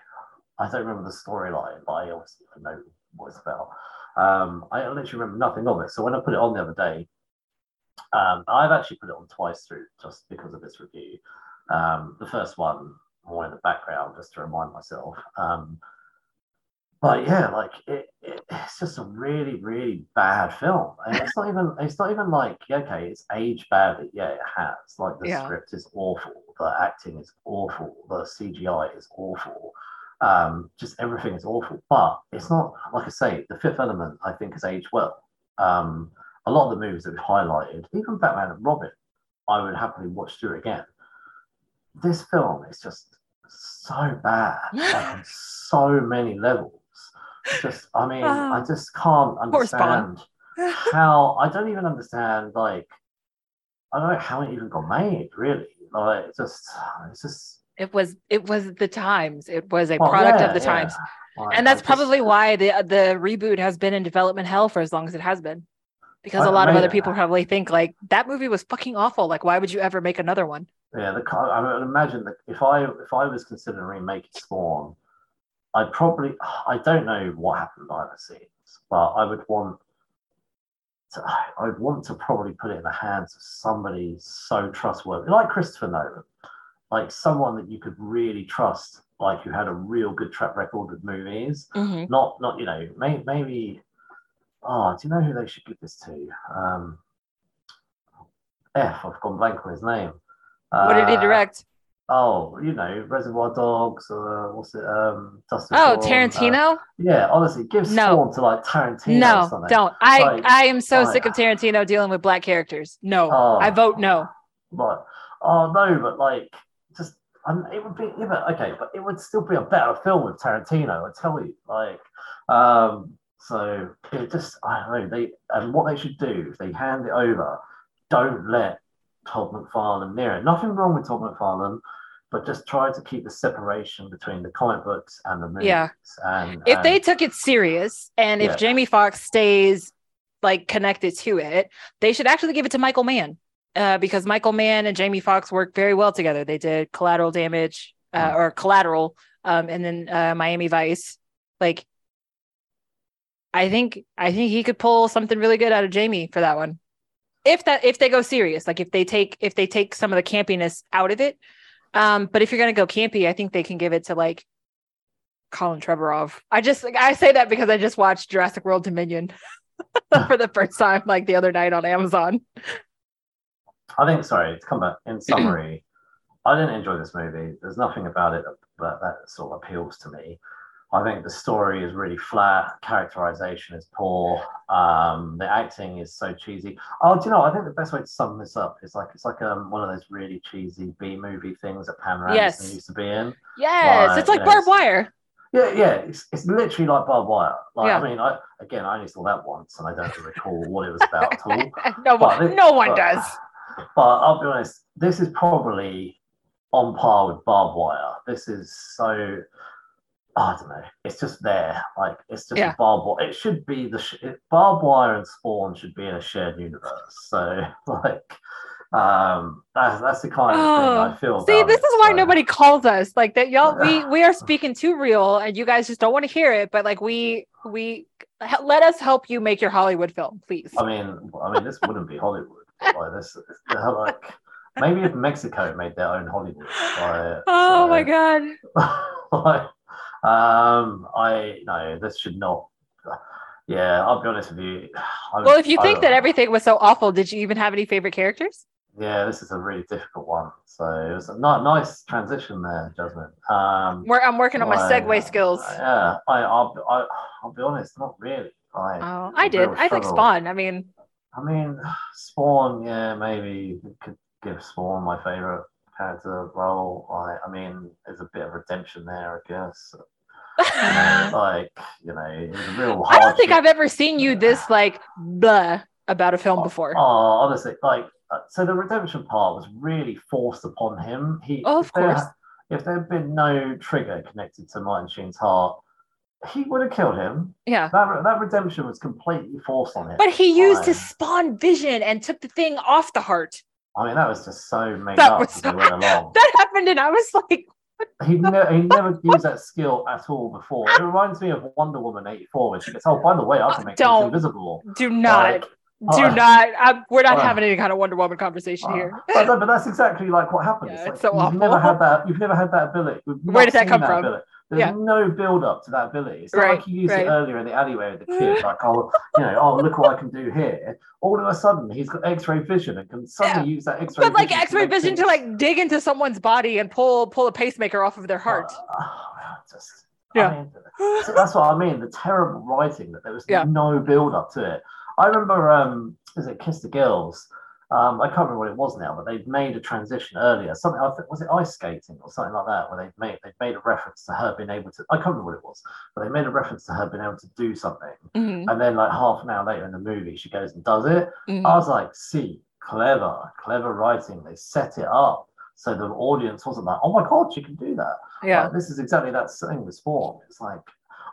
I don't remember the storyline, but I obviously know what it's about. Um, I literally remember nothing of it. So when I put it on the other day, um, I've actually put it on twice through just because of this review. Um, the first one more in the background just to remind myself. Um, but yeah, like it, it, it's just a really, really bad film. And it's not even it's not even like okay, it's aged badly. Yeah, it has. Like the Yeah. script is awful, the acting is awful, the CGI is awful. Um, just everything is awful. But it's not like I say, the fifth element I think has aged well. Um, a lot of the movies that we've highlighted, even Batman and Robin, I would happily watch through again. This film is just so bad like, on so many levels. Just, I mean, ah. I Oh. just can't understand how. I don't even understand. Like, I don't know how it even got made. Really, like, it's just, it's just. It was it was the times. It was a well, product yeah, of the yeah. times. Like, and that's just- probably why the the reboot has been in development hell for as long as it has been because I- a lot of other people probably think like that movie was fucking awful like why would you ever make another one Yeah, the I would imagine that if I if I was considering remaking Spawn, I'd probably I don't know what happened behind the scenes, but I would want to I would want to probably put it in the hands of somebody so trustworthy, like Christopher Nolan, like someone that you could really trust, like who had a real good track record with movies. Not not you know may, maybe. Oh, do you know who they should give this to? Um, F. I've gone blank on his name. what did he Uh, direct Oh, you know, Reservoir Dogs, or what's it? Um, oh uh, tarantino yeah, honestly, give No. To like Tarantino or no something. don't i Like, i am so like- sick of tarantino dealing with black characters no Oh. i vote no Like, oh no, but like, just um, it would be, yeah, but okay, but it would still be a better film with Tarantino. I tell you, like, um, so it just, I don't know. They and what they should do if they hand it over, don't let Todd McFarlane it. Nothing wrong with Todd McFarlane. But just try to keep the separation between the comic books and the movies. Yeah. And if and- they took it serious and if Yeah. jamie Foxx stays like connected to it they should actually give it to michael mann uh, because michael mann and jamie Foxx work very well together they did collateral damage uh, Mm. or collateral um, and then uh, miami vice like i think i think he could pull something really good out of jamie for that one if that if they go serious like if they take if they take some of the campiness out of it um but if you're gonna go campy i think they can give it to like Colin Trevorrow. I just like I say that because I just watched Jurassic World Dominion for the first time like the other night on Amazon. I think, sorry, to come back in summary, I didn't enjoy this movie. There's nothing about it that, that, that sort of appeals to me. I think the story is really flat, characterization is poor, um, the acting is so cheesy. Oh, do you know? I think the best way to sum this up is like it's like um, one of those really cheesy B movie things that Pam Anderson Yes. used to be in. Yes, Right, it's like barbed wire. Yeah, yeah, it's, it's literally like barbed wire. Like Yeah. I mean, I again, I only saw that once, and I don't recall what it was about at all. no But one, it- no one but- does. But I'll be honest, this is probably on par with barbed wire. This is so. I don't know. It's just there. Like it's just Yeah. barbed wire. It should be the sh- barbed wire and Spawn should be in a shared universe. So like, um, that's that's the kind of thing I feel. Oh, See, this it, is why so- nobody calls us like that. Y'all, we we are speaking too real, and you guys just don't want to hear it. But like we we let us help you make your Hollywood film, please. I mean, I mean, this wouldn't be Hollywood. Like this, like maybe if Mexico made their own Hollywood. Like, oh so- my god. like, um, I no, this should not. Yeah, I'll be honest with you. I, Well, if you think I- that everything was so awful, did you even have any favorite characters? yeah, this is a really difficult one. So it was a nice transition there, Jasmine. Um, Where I'm working on my like, segue skills. Yeah, I, I'll, be- I, I'll be honest, not really. Like, Oh, I did. I like. Spawn. I mean, I mean, Spawn, yeah, maybe could give Spawn my favorite character role. I, I mean, there's a bit of redemption there, I guess. You know, like, you know, it was a real. I don't think. I've ever seen you this like blah about a film before. Oh, honestly, like uh, so the redemption part was really forced upon him. He, Oh, of if there- course. if there had been no trigger connected to Martin Sheen's heart, he would have killed him. Yeah. That that redemption was completely forced on him. But he used his spawn vision and took the thing off the heart. I mean, that was just so made That up was as they went along. That happened, and I was like, He never he never used that skill at all before. It reminds me of Wonder Woman eighty four, when she gets, oh, by the way, I can make things Don't. invisible. do not, Like, do uh, not. I'm, we're not uh, having any kind of Wonder Woman conversation uh, here. but, but that's exactly like what happened. Yeah, it's, like, so you've never had that. You've never had that ability. Where did that come from? ability. There's Yeah. no build up to that ability. It's not Right, like he used right. it earlier in the alleyway with the kid, like, oh, you know, oh, look what I can do here. All of a sudden, he's got X-ray vision and can suddenly use that X-ray. But like vision to X-ray make vision to like dig into someone's body and pull pull a pacemaker off of their heart. Uh, just, Yeah. I mean, so that's what I mean. The terrible writing that there was Yeah. no build up to it. I remember, um, is it Kiss the Girls? Um, I can't remember what it was now, but they'd made a transition earlier. Something I think was it ice skating or something like that, where they made they made a reference to her being able to. I can't remember what it was, but they made a reference to her being able to do something. Mhm, And then, like half an hour later in the movie, she goes and does it. mhm. I was like, see, clever, clever writing. They set it up so the audience wasn't like, oh my god, she can do that. yeah. Like, this is exactly that thing with Spawn. It's like,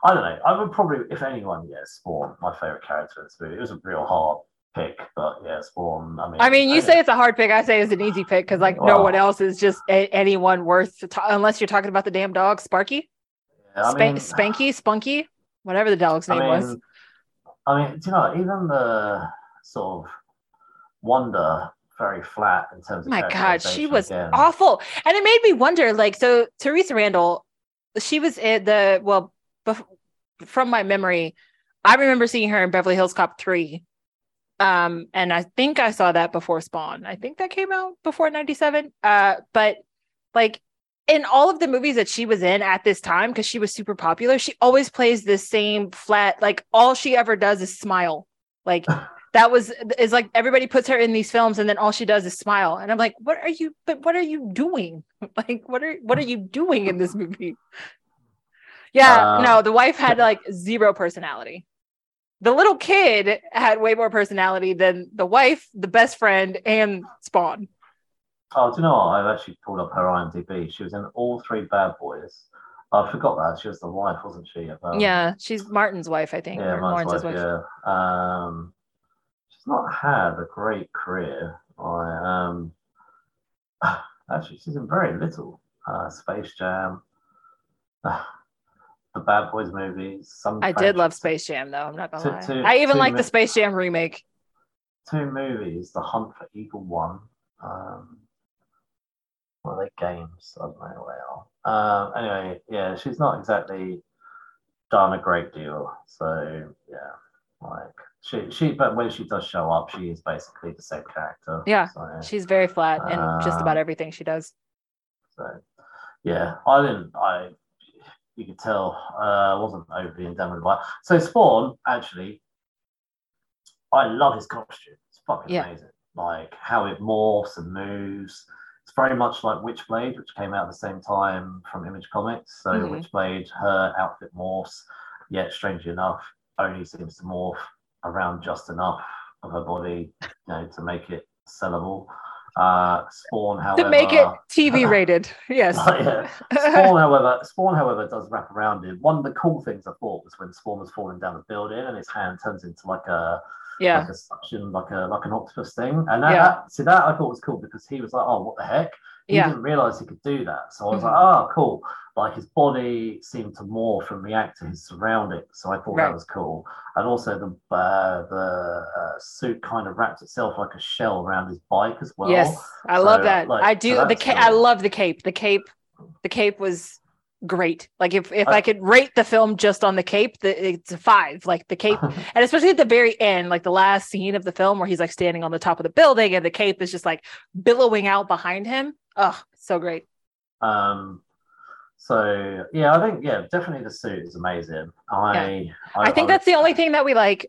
I don't know. I would probably, if anyone, yeah, Spawn, my favorite character in this movie. It was a real hard pick, but yeah, Spawn. I mean, I mean, you I- say it's a hard pick. I say it's an easy pick because like no one else is just a- anyone worth to ta- unless you're talking about the damn dog, Sparky, yeah, I Spa- mean, Spanky, Spunky, whatever the dog's I name was. I mean, do you know, even the sort of wonder very flat in terms of my god she was again. awful and it made me wonder like so theresa randle she was in the well bef- from my memory i remember seeing her in beverly hills cop 3 um and i think i saw that before spawn. I think that came out before 97 uh but like in all of the movies that she was in at this time because she was super popular she always plays the same flat like all she ever does is smile. Like that was is like everybody puts her in these films and then all she does is smile. And i'm like what are you but what are you doing? Like what are what are you doing in this movie? Yeah Uh, no the wife had like zero personality the little kid had way more personality than the wife the best friend and spawn Oh, do you know what? I've actually pulled up her IMDb. She was in all three Bad Boys. I forgot that she was the wife, wasn't she? of, um, yeah she's martin's wife i think yeah, Martin's wife, wife, yeah. Um, she's not had a great career. I um, actually, she's in very little. Uh, Space Jam, the Bad Boys movies. Some i did love space jam though i'm not gonna Two- lie two- i even like the space jam remake Two movies: The Hunt for Eagle One. Um, what are they games? I don't know what they are. Um, anyway, yeah, she's not exactly done a great deal. So yeah, like she she, but when she does show up, she is basically the same character. Yeah, So, she's very flat in just about Uh, everything she does so yeah, I didn't. I you could tell uh, I wasn't overly enamored by. So Spawn actually, I love his costume. It's fucking Yeah. amazing. Like how it morphs and moves. It's very much like Witchblade, which came out at the same time from Image Comics. So Mhm. Witchblade, her outfit morphs, yet strangely enough, only seems to morph around just enough of her body, you know, to make it sellable. Uh, Spawn, however, to make it TV rated. Yes. yeah. Spawn, however, Spawn, however, does wrap around it. One of the cool things I thought was when Spawn was falling down the building and his hand turns into like a Yeah. like a suction, like a like an octopus thing. And that, Yeah. that see that I thought was cool because he was like, oh, what the heck? He Yeah. didn't realize he could do that. So I was Mhm. like, oh, cool. Like his body seemed to morph and react to his surroundings. So I thought Right. that was cool. And also the uh, the uh, suit kind of wrapped itself like a shell around his bike as well. yes. I So, love that. like, I so do the that's ca- I love the cape. The cape the cape was great. Like if if I, I- could rate the film just on the cape, the, it's a 5. Like the cape and especially at the very end, like the last scene of the film where he's like standing on the top of the building and the cape is just like billowing out behind him. Oh, so great. Um, so yeah, I think yeah, definitely the suit is amazing. I I, think that's the only thing that we like.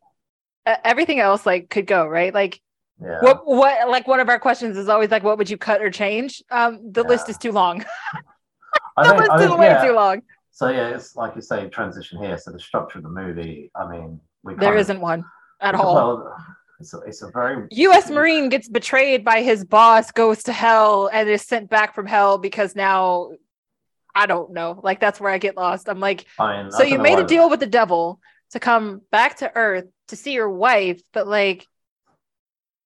Uh, everything else like could go right. Like yeah. what what like one of our questions is always like, what would you cut or change? Um, the list is too long. I think, list I way yeah. too long. So yeah, it's like you say, transition here. So the structure of the movie. I mean, we There kind of- isn't one at all. Well, it's a, it's a very U.S. Marine gets betrayed by his boss, goes to hell, and is sent back from hell because now I don't know. Like that's where I get lost. I'm like, I mean, so you made a deal with the devil to come back to Earth to see your wife, but like,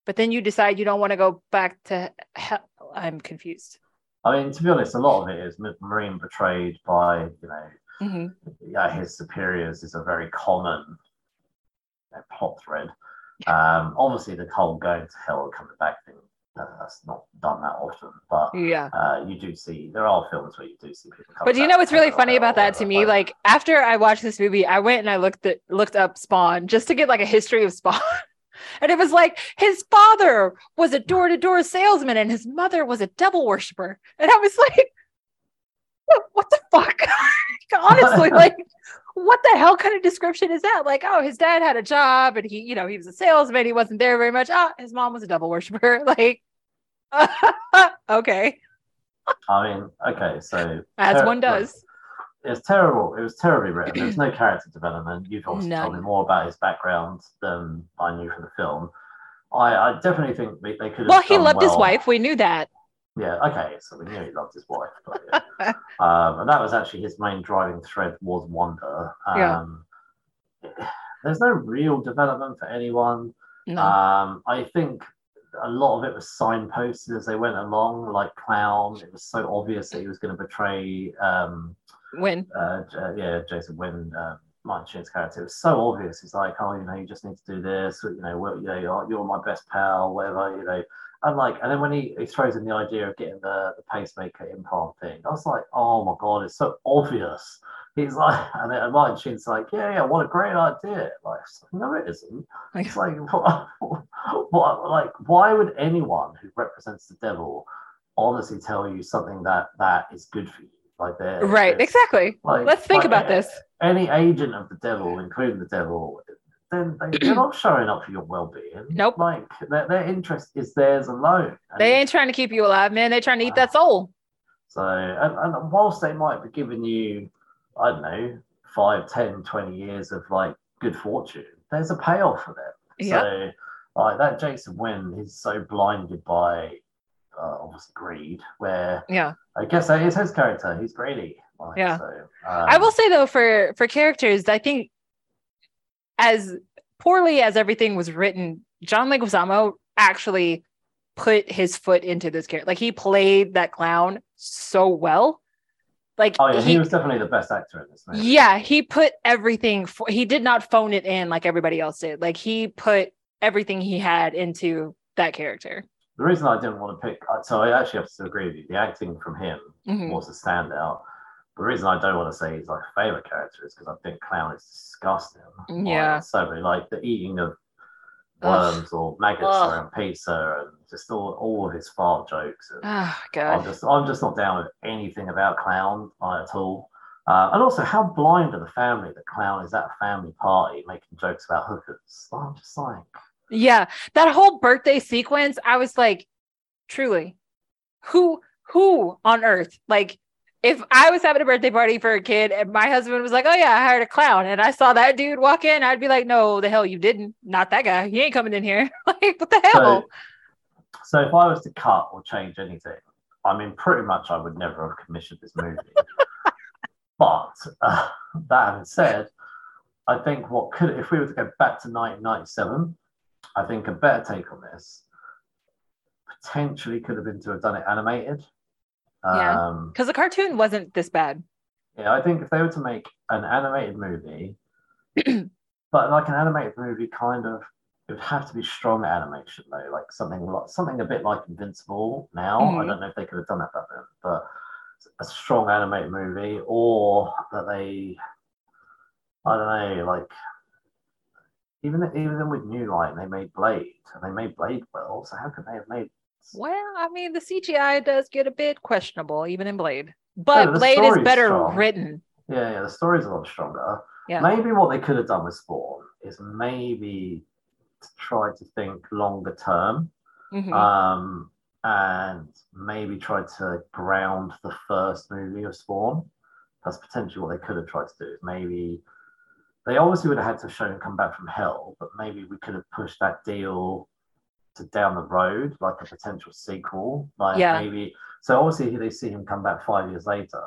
but then you decide you don't want to go back to hell. I'm confused. I mean, to be honest, a lot of it is Marine betrayed by you know hmm yeah, his superiors is a very common you know, plot thread. Um, obviously, the whole going to hell and coming back thing that's not done that often, but Yeah. uh, you do see there are films where you do see people. But do you know what's really funny about that to me? Like after I watched this movie, I went and I looked at looked up Spawn just to get like a history of Spawn. And it was like his father was a door-to-door salesman and his mother was a devil worshiper. And I was like, what, the fuck? Honestly, like what the hell kind of description is that? Like, oh, his dad had a job and he, you know, he was a salesman. He wasn't there very much. Ah, his mom was a devil worshiper. Like, okay, I mean, okay, so as one does. It's terrible. It was terribly written. There's no character development. You've obviously told me more about his background than I knew from the film. I, I definitely think they, they could. have Well, he loved his wife. We knew that. Yeah, okay, so we knew he loved his wife, but yeah. um, and that was actually his main driving thread was wonder. Yeah. Um, there's no real development for anyone. No. Um, I think a lot of it was signposted as they went along, like Clown. It was so obvious that he was going to betray, um, when? uh, yeah, Jason Wynn. uh, Martin Sheen's character. It was so obvious. It's like, oh, you know, you just need to do this. Or, you know, well, you know, you're, you're my best pal, whatever. You know, and like, and then when he, he throws in the idea of getting the, the pacemaker implant thing, I was like, oh my god, it's so obvious. He's like, and then Martin Sheen's like, yeah, yeah, what a great idea. Like, no, it isn't. It's like, what, what, like, why would anyone who represents the devil honestly tell you something that that is good for you? Like, they're right, it's- exactly. Like, Let's think like, about this. Any agent of the devil, including the devil, then they, they're not showing up for your well-being. Nope. Like their, their interest is theirs alone. And They ain't trying to keep you alive, man. They're trying to eat that soul. So, and, and whilst they might be giving you, I don't know, 5, 10, 20 years of like good fortune, there's a payoff for them. Yeah. So, like that Jason Wynn is so blinded by uh, obviously greed, where Yeah. I guess that is his character. He's greedy. Like, Yeah. So, I um, will say though, for for characters, I think as poorly as everything was written, John Leguizamo actually put his foot into this character. Like he played that clown so well. Like Oh yeah, he, he, was definitely the best actor in this movie. yeah, he put everything. For, he did not phone it in like everybody else did. Like he put everything he had into that character. The reason I didn't want to pick, uh, so I actually have to agree with you. The acting from him Mhm. was a standout. The reason I don't want to say he's like a favorite character is because I think Clown is disgusting. Like, Yeah. so many, like the eating of Ugh. worms or maggots Ugh. around pizza and just all, all of his fart jokes. And Oh I'm god. just I'm just not down with anything about Clown like, at all. Uh, and also, how blind are the family that Clown is at a family party making jokes about hookers? I'm just like, Yeah, that whole birthday sequence, I was like, truly, who who on earth? Like, if I was having a birthday party for a kid and my husband was like, "Oh yeah, I hired a clown," and I saw that dude walk in, I'd be like, "No, the hell you didn't. Not that guy. He ain't coming in here." like, what the hell? So, so if I was to cut or change anything, I mean, pretty much I would never have commissioned this movie. but uh, that having said, I think what could, if we were to go back to 1997, I think a better take on this potentially could have been to have done it animated. Yeah. Um, Because the cartoon wasn't this bad. yeah, I think if they were to make an animated movie, but like an animated movie, kind of, it would have to be strong animation though, like something like something a bit like Invincible. Now, I Mhm. don't know if they could have done that back then, but a strong animated movie, or that they, I don't know, like even even with New Line, they made Blade, and they made Blade well. So how could they have made? Well, I mean, the CGI does get a bit questionable, even in Blade. But Blade is better strong. written. Yeah, yeah, the story's a lot stronger. Yeah. Maybe what they could have done with Spawn is maybe to try to think longer term Mhm. um, and maybe try to ground the first movie of Spawn. That's potentially what they could have tried to do. Maybe they obviously would have had to show him come back from hell, but maybe we could have pushed that deal to down the road, like a potential sequel. Like Yeah. maybe so obviously they see him come back five years later.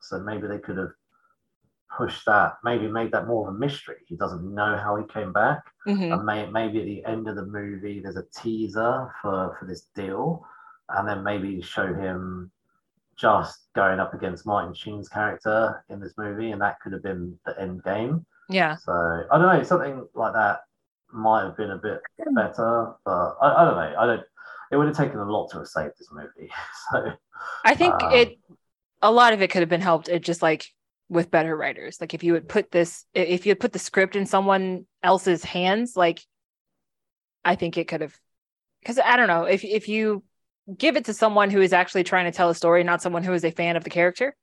So maybe they could have pushed that, maybe made that more of a mystery. He doesn't know how he came back. Mhm. And may, maybe at the end of the movie there's a teaser for, for this deal. And then maybe show him just going up against Martin Sheen's character in this movie, and that could have been the end game. Yeah. So I don't know, something like that might have been a bit better, but I, I don't know. I don't. It would have taken a lot to have saved this movie. So I think Um, it a lot of it could have been helped it just like with better writers. Like if you had put this if you had put the script in someone else's hands, like I think it could have because I don't know, if if you give it to someone who is actually trying to tell a story, not someone who is a fan of the character,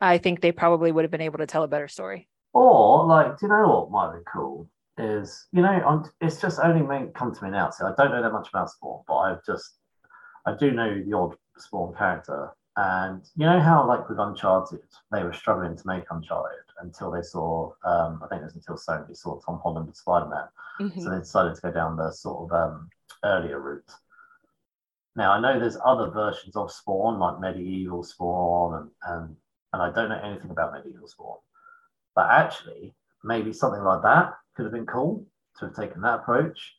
I think they probably would have been able to tell a better story. Or like, do you know what might be cool? Is you know, I'm, it's just only made come to me now. So I don't know that much about Spawn, but I've just I do know the odd Spawn character, and you know how like with Uncharted, they were struggling to make Uncharted until they saw, um, I think it was until Sony saw Tom Holland with Spider Man, Mhm. so they decided to go down the sort of um, earlier route. Now I know there's other versions of Spawn, like Medieval Spawn, and and, and I don't know anything about Medieval Spawn. But actually, maybe something like that could have been cool to have taken that approach.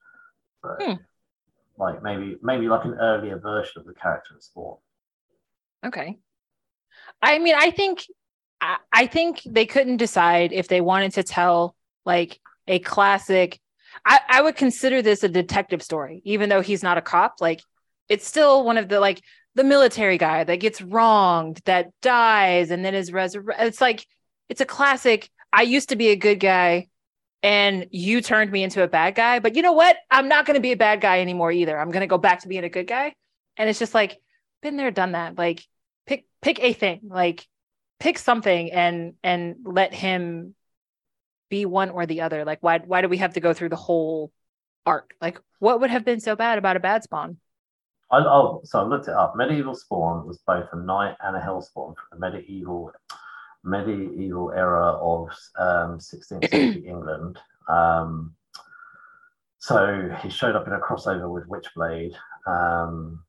So, Hmm. Like maybe maybe like an earlier version of the character in sport. Okay. I mean, I think I, I think they couldn't decide if they wanted to tell like a classic. I, I would consider this a detective story, even though he's not a cop. Like it's still one of the like the military guy that gets wronged, that dies, and then is resurrected. It's like it's a classic. I used to be a good guy, and you turned me into a bad guy. But you know what? I'm not going to be a bad guy anymore either. I'm going to go back to being a good guy. And it's just like been there, done that. Like pick pick a thing. Like pick something and and let him be one or the other. Like why why do we have to go through the whole arc? Like what would have been so bad about a bad spawn? I, oh, so I looked it up. Medieval Spawn was both a knight and a hell spawn from the medieval medieval era of um, 16th century England. Um, so he showed up in a crossover with Witchblade. Um,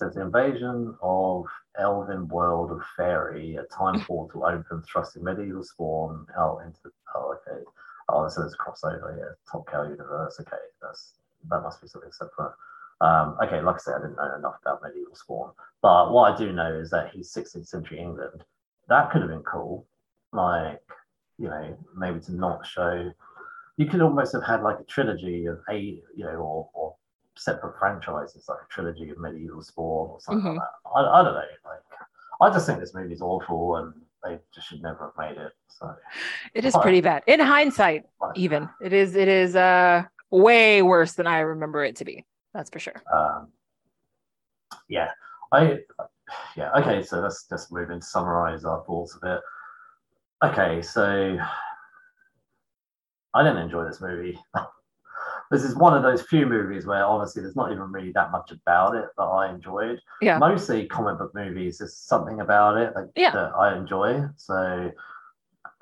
says the invasion of elven world of fairy, a time portal open, thrusting medieval spawn out into the. Oh, okay. Oh, so there's a crossover. Yeah, Top Cow universe. Okay, that's that must be something separate. Um, okay, like I said, I didn't know enough about medieval spawn, but what I do know is that he's 16th century England. That could have been cool. Like, you know, maybe to not show. You could almost have had like a trilogy of a, you know, or, or separate franchises, like a trilogy of medieval spawn or something like that. I, I don't know. Like, I just think this movie's awful, and they just should never have made it. So, It is Fine. pretty bad. In hindsight, like, even. It is it is uh way worse than I remember it to be. That's for sure. um, yeah, I yeah okay. So let's just move and Summarize our thoughts a bit. Okay, so I didn't enjoy this movie. this is one of those few movies where honestly, there's not even really that much about it that I enjoyed. Yeah. Mostly comic book movies. There's something about it that, Yeah. that I enjoy. So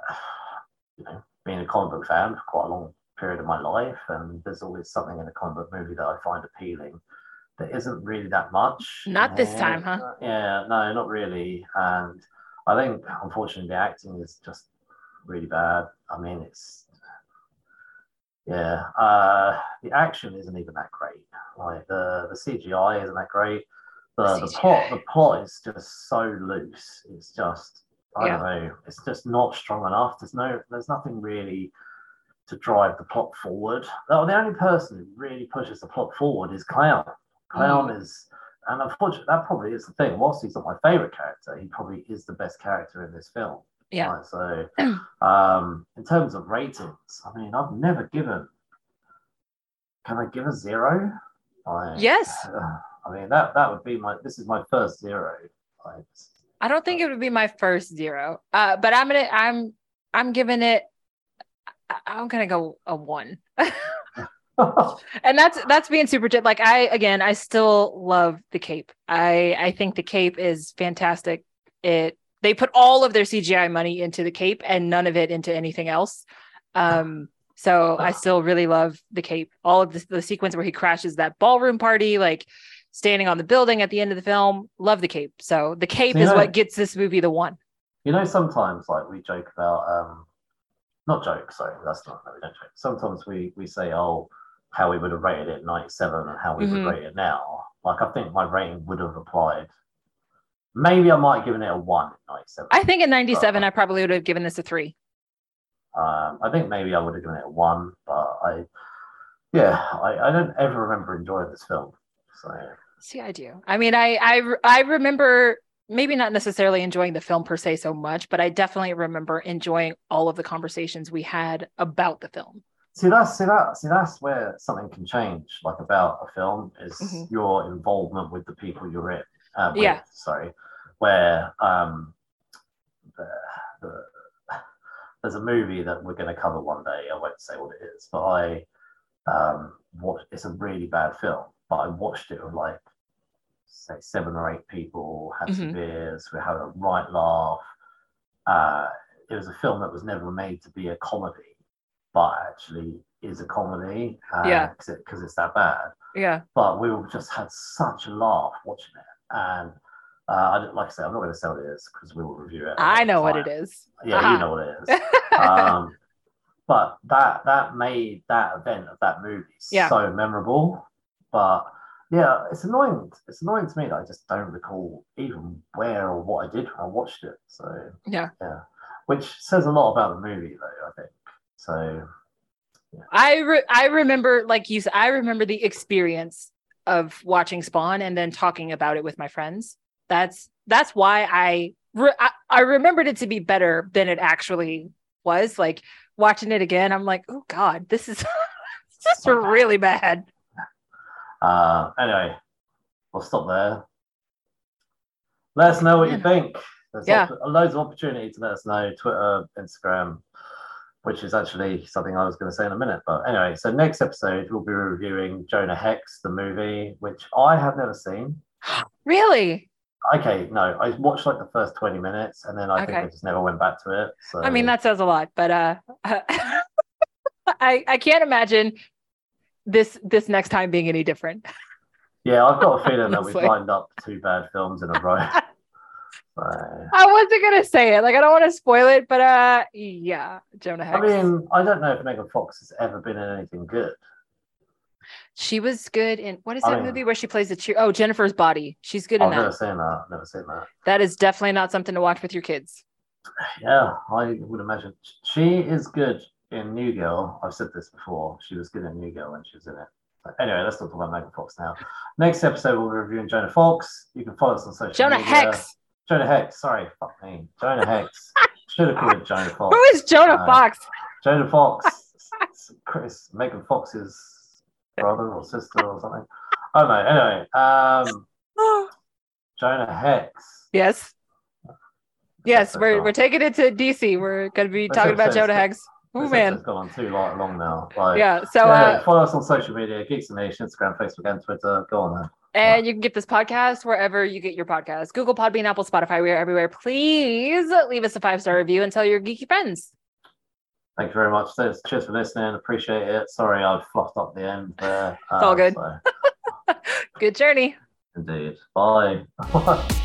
you know, being a comic book fan for quite a long period of my life, and there's always something in a comic book movie that I find appealing. There isn't really that much. Not this Yeah, time, huh? Yeah, no, not really. And I think, unfortunately, the acting is just really bad. I mean, it's yeah, uh, the action isn't even that great. Like the the CGI isn't that great. The, the plot the plot is just so loose. It's just I don't know. It's just not strong enough. There's no there's nothing really to drive the plot forward. The, the only person who really pushes the plot forward is Clown. Clown is, and unfortunately, that probably is the thing. Whilst he's not my favorite character, he probably is the best character in this film. Yeah. Right, so, um, in terms of ratings, I mean, I've never given. Can I give a zero? Like, Yes. I mean that that would be my. This is my first zero. Like, I don't think it would be my first zero. Uh, but I'm gonna I'm I'm giving it I'm gonna go a one. and that's that's being super jet. Like I again, I still love the cape. I I think the cape is fantastic. It they put all of their CGI money into the cape and none of it into anything else. Um, so I still really love the cape. All of the, the sequence where he crashes that ballroom party, like standing on the building at the end of the film. Love the cape. So the cape So is know- what gets this movie the one. You know, sometimes like we joke about, um, not joke, sorry, that's not, no, we don't joke. Sometimes we, we say, oh, how we would have rated it in 97 and how we Mhm. would rate it now. Like, I think my rating would have applied. Maybe I might have given it a one in 97. I think in 97, I probably would have given this a three. Um, I think maybe I would have given it a one, but I, yeah, I, I don't ever remember enjoying this film. So, See, I do. I mean, I I I remember maybe not necessarily enjoying the film per se so much, but I definitely remember enjoying all of the conversations we had about the film. See that's see that see that's where something can change, like about a film, is Mhm. your involvement with the people you're in. Uh, with, Yeah. Sorry, where um, the, the, there's a movie that we're going to cover one day. I won't say what it is, but I um, watched. It's a really bad film, but I watched it with like say seven or eight people, had some Mhm. beers, we had a right laugh. Uh, it was a film that was never made to be a comedy, but actually is a comedy. Uh, Yeah. Because it's that bad. Yeah. But we just had such a laugh watching it. And uh, I, like I say, I'm not going to say what it is because we will review it. I know what it is. Yeah, Aha. you know what it is. um, but that that made that event of that movie Yeah. so memorable. But yeah, it's annoying. It's annoying to me that I just don't recall even where or what I did when I watched it. So Yeah. yeah, which says a lot about the movie, though. I think so. I re- I remember, like you said, I remember the experience of watching Spawn and then talking about it with my friends. That's that's why I re- I, I remembered it to be better than it actually was. Like watching it again, I'm like, oh god, this is this is really bad. Uh, anyway, we'll stop there. Let us know what you think. There's Yeah. loads of opportunity to let us know. Twitter, Instagram, which is actually something I was going to say in a minute. But anyway, so next episode we'll be reviewing Jonah Hex, the movie, which I have never seen. Really? Okay, no, I watched like the first 20 minutes and then I think I just never went back to it. So I mean, that says a lot, but uh, I I can't imagine this this next time being any different. yeah, I've got a feeling that we've lined up two bad films in a row. So, I wasn't gonna say it. Like I don't want to spoil it, but uh, yeah, Jonah Hex. I mean, I don't know if Megan Fox has ever been in anything good. She was good in what is I that mean- movie where she plays the cheer? Oh, Jennifer's Body. She's good in I've never that. seen that. Never seen that. That is definitely not something to watch with your kids. Yeah, I would imagine she is good in New Girl. I've said this before. She was good in New Girl when she was in it. But anyway, let's not talk about Megan Fox now. Next episode, we'll be reviewing Jonah Fox. You can follow us on social Jonah media. Hex. Jonah Hex. Sorry, fuck me. Jonah Hex. Should have called it Jonah Fox. Who is Jonah Uh, Fox? Jonah Fox. Chris, Megan Fox's brother or sister or something. I don't know. Anyway, um, Jonah Hex. yes. Yes, we're we're taking it to DC. We're gonna be This talking about Jonah Hex. Oh man. episode's gone on too long, long now. Like, Yeah. So yeah, uh follow us on social media, Geeks and Nation, Instagram, Facebook, and Twitter. Go on then. and you can get this podcast wherever you get your podcast. Google, Podbean, Apple, Spotify, we are everywhere. Please leave us a five-star review and tell your geeky friends. Thank you very much. Cheers for listening. Appreciate it. Sorry, I fluffed up the end there. It's all good. so, Good journey. indeed. Bye.